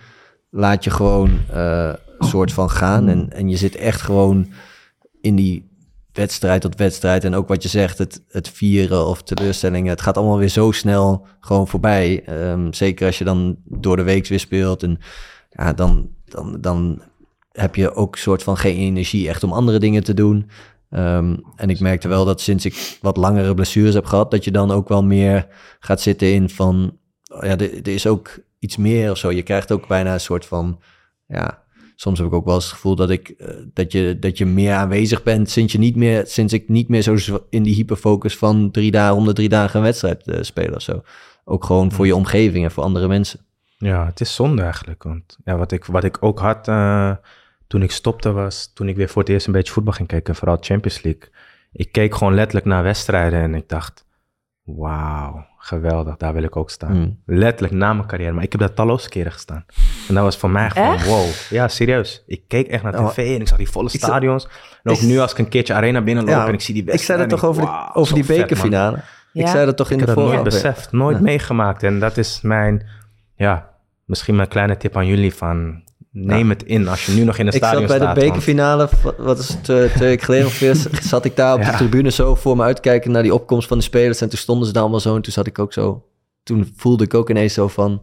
laat je gewoon een soort van gaan. En, en je zit echt gewoon in die wedstrijd tot wedstrijd. En ook wat je zegt, het, het vieren of teleurstellingen. Het gaat allemaal weer zo snel gewoon voorbij. Ehm, zeker als je dan door de week weer speelt. En ja, dan, dan, dan heb je ook soort van geen energie echt om andere dingen te doen. Ehm, en ik merkte wel dat sinds ik wat langere blessures heb gehad, dat je dan ook wel meer gaat zitten in van, ja, er is ook iets meer of zo. Je krijgt ook bijna een soort van, ja, soms heb ik ook wel eens het gevoel dat ik, eh, dat je, dat je meer aanwezig bent sinds je niet meer, sinds ik niet meer zo in die hyperfocus van drie dagen, om de drie dagen een wedstrijd eh, spelen of zo. Ook gewoon voor je omgeving en voor andere mensen. Ja, het is zonde eigenlijk. Want ja, wat, ik, wat ik ook had eh, toen ik stopte was, toen ik weer voor het eerst een beetje voetbal ging kijken, vooral Champions League. Ik keek gewoon letterlijk naar wedstrijden en ik dacht, Wauw, geweldig. Daar wil ik ook staan. Mm. Letterlijk na mijn carrière. Maar ik heb daar talloze keren gestaan. En dat was voor mij gewoon Echt? wow. Ja, serieus. Ik keek echt naar Oh. tv en ik zag die volle Ik stadions. En ook ik- nu als ik een keertje arena binnenloop Ja, en ik zie die Ik zei wedstrijd. dat toch over, over die bekerfinale? Ik zei dat toch in Ik de heb dat nooit beseft, nooit Ja. meegemaakt. En dat is mijn, ja, misschien mijn kleine tip aan jullie van... Neem het in als je nu nog in een Ik stadion zat bij de staat. bekerfinale, wat- wat is het, eh, twee weken geleden ongeveer, zat ik daar op de tribune zo voor me uitkijken naar die opkomst van de spelers. En toen stonden ze daar allemaal zo en toen zat ik ook zo, toen voelde ik ook ineens zo van,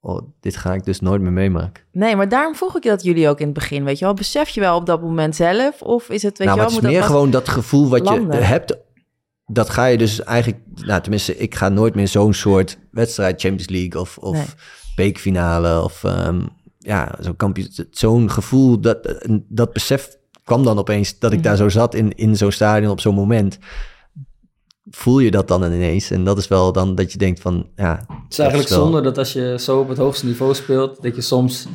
oh, dit ga ik dus nooit meer meemaken. Nee, maar daarom vroeg ik je dat jullie ook in het begin, weet je wel. Besef je wel op dat moment zelf? Of is het, weet nou, je wel... het is meer dat gewoon dat gevoel wat landen. je hebt, dat ga je dus eigenlijk, nou tenminste, ik ga nooit meer zo'n soort wedstrijd, Champions League of, of Nee. bekerfinale of ehm, ja, zo'n kampioen, zo'n gevoel, dat, dat besef kwam dan opeens dat ik Mhm. daar zo zat in, in zo'n stadion op zo'n moment. Voel je dat dan ineens? En dat is wel dan dat je denkt van, ja... Het is eigenlijk wel- zonde dat als je zo op het hoogste niveau speelt, dat je soms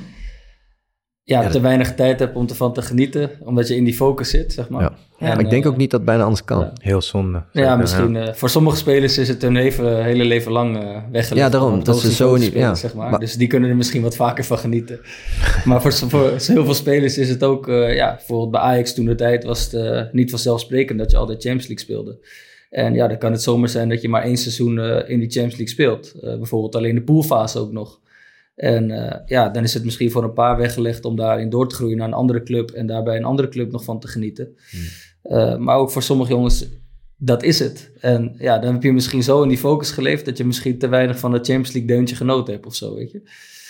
ja, Ja, te dat- weinig tijd hebt om ervan te genieten, omdat je in die focus zit, zeg maar. Ja. Ja, maar ik denk eh, ook niet dat het bijna anders kan. ja. Heel zonde. Ja, misschien. eh, voor sommige spelers is het hun leven, hele leven lang eh weggelegd. Ja, daarom, dat ze zo niet- spelen, ja. zeg maar. Maar- Dus die kunnen er misschien wat vaker van genieten. maar voor, voor heel veel spelers is het ook, eh, ja, bijvoorbeeld bij Ajax toen de tijd was het eh, niet vanzelfsprekend dat je altijd Champions League speelde. En ja, dan kan het zomaar zijn dat je maar één seizoen eh, in die Champions League speelt. Eh, bijvoorbeeld alleen de poolfase ook nog. En eh, ja, dan is het misschien voor een paar weggelegd om daarin door te groeien naar een andere club en daarbij een andere club nog van te genieten. Eh, maar ook voor sommige jongens, dat is het. En ja, dan heb je misschien zo in die focus geleefd dat je misschien te weinig van het Champions League deuntje genoten hebt of zo, weet je,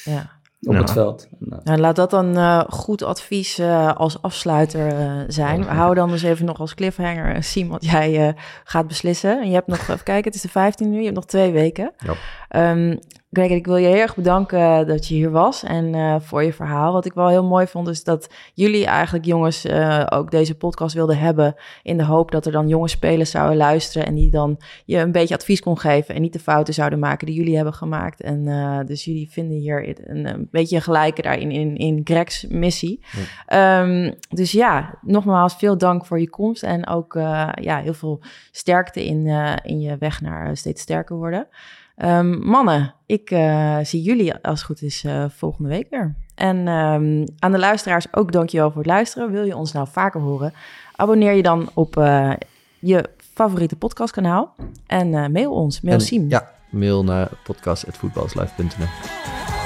Ja. op Ja. het veld. En, eh, Nou, laat dat dan eh, goed advies eh, als afsluiter eh, zijn. We houden dan dus even nog als cliffhanger, Siem, wat jij eh, gaat beslissen. En je hebt nog, even kijken, het is de 15 nu, je hebt nog twee weken. Ja. Ehm, Greg, ik wil je heel erg bedanken dat je hier was en eh, voor je verhaal. Wat ik wel heel mooi vond, is dat jullie eigenlijk jongens eh, ook deze podcast wilden hebben. In de hoop dat er dan jonge spelers zouden luisteren en die dan je een beetje advies kon geven. En niet de fouten zouden maken die jullie hebben gemaakt. En eh, dus jullie vinden hier een, een beetje gelijke daarin in, in Greg's missie. Ehm, dus ja, nogmaals veel dank voor je komst. En ook eh, ja, heel veel sterkte in, eh, in je weg naar eh, steeds sterker worden. Ehm, mannen, ik eh, zie jullie als het goed is eh, volgende week weer. En ehm, aan de luisteraars ook dankjewel voor het luisteren. Wil je ons nou vaker horen? Abonneer je dan op eh, je favoriete podcastkanaal. En mail ons, mail En, Siem. Ja, mail naar podcast.voetbalslife.nl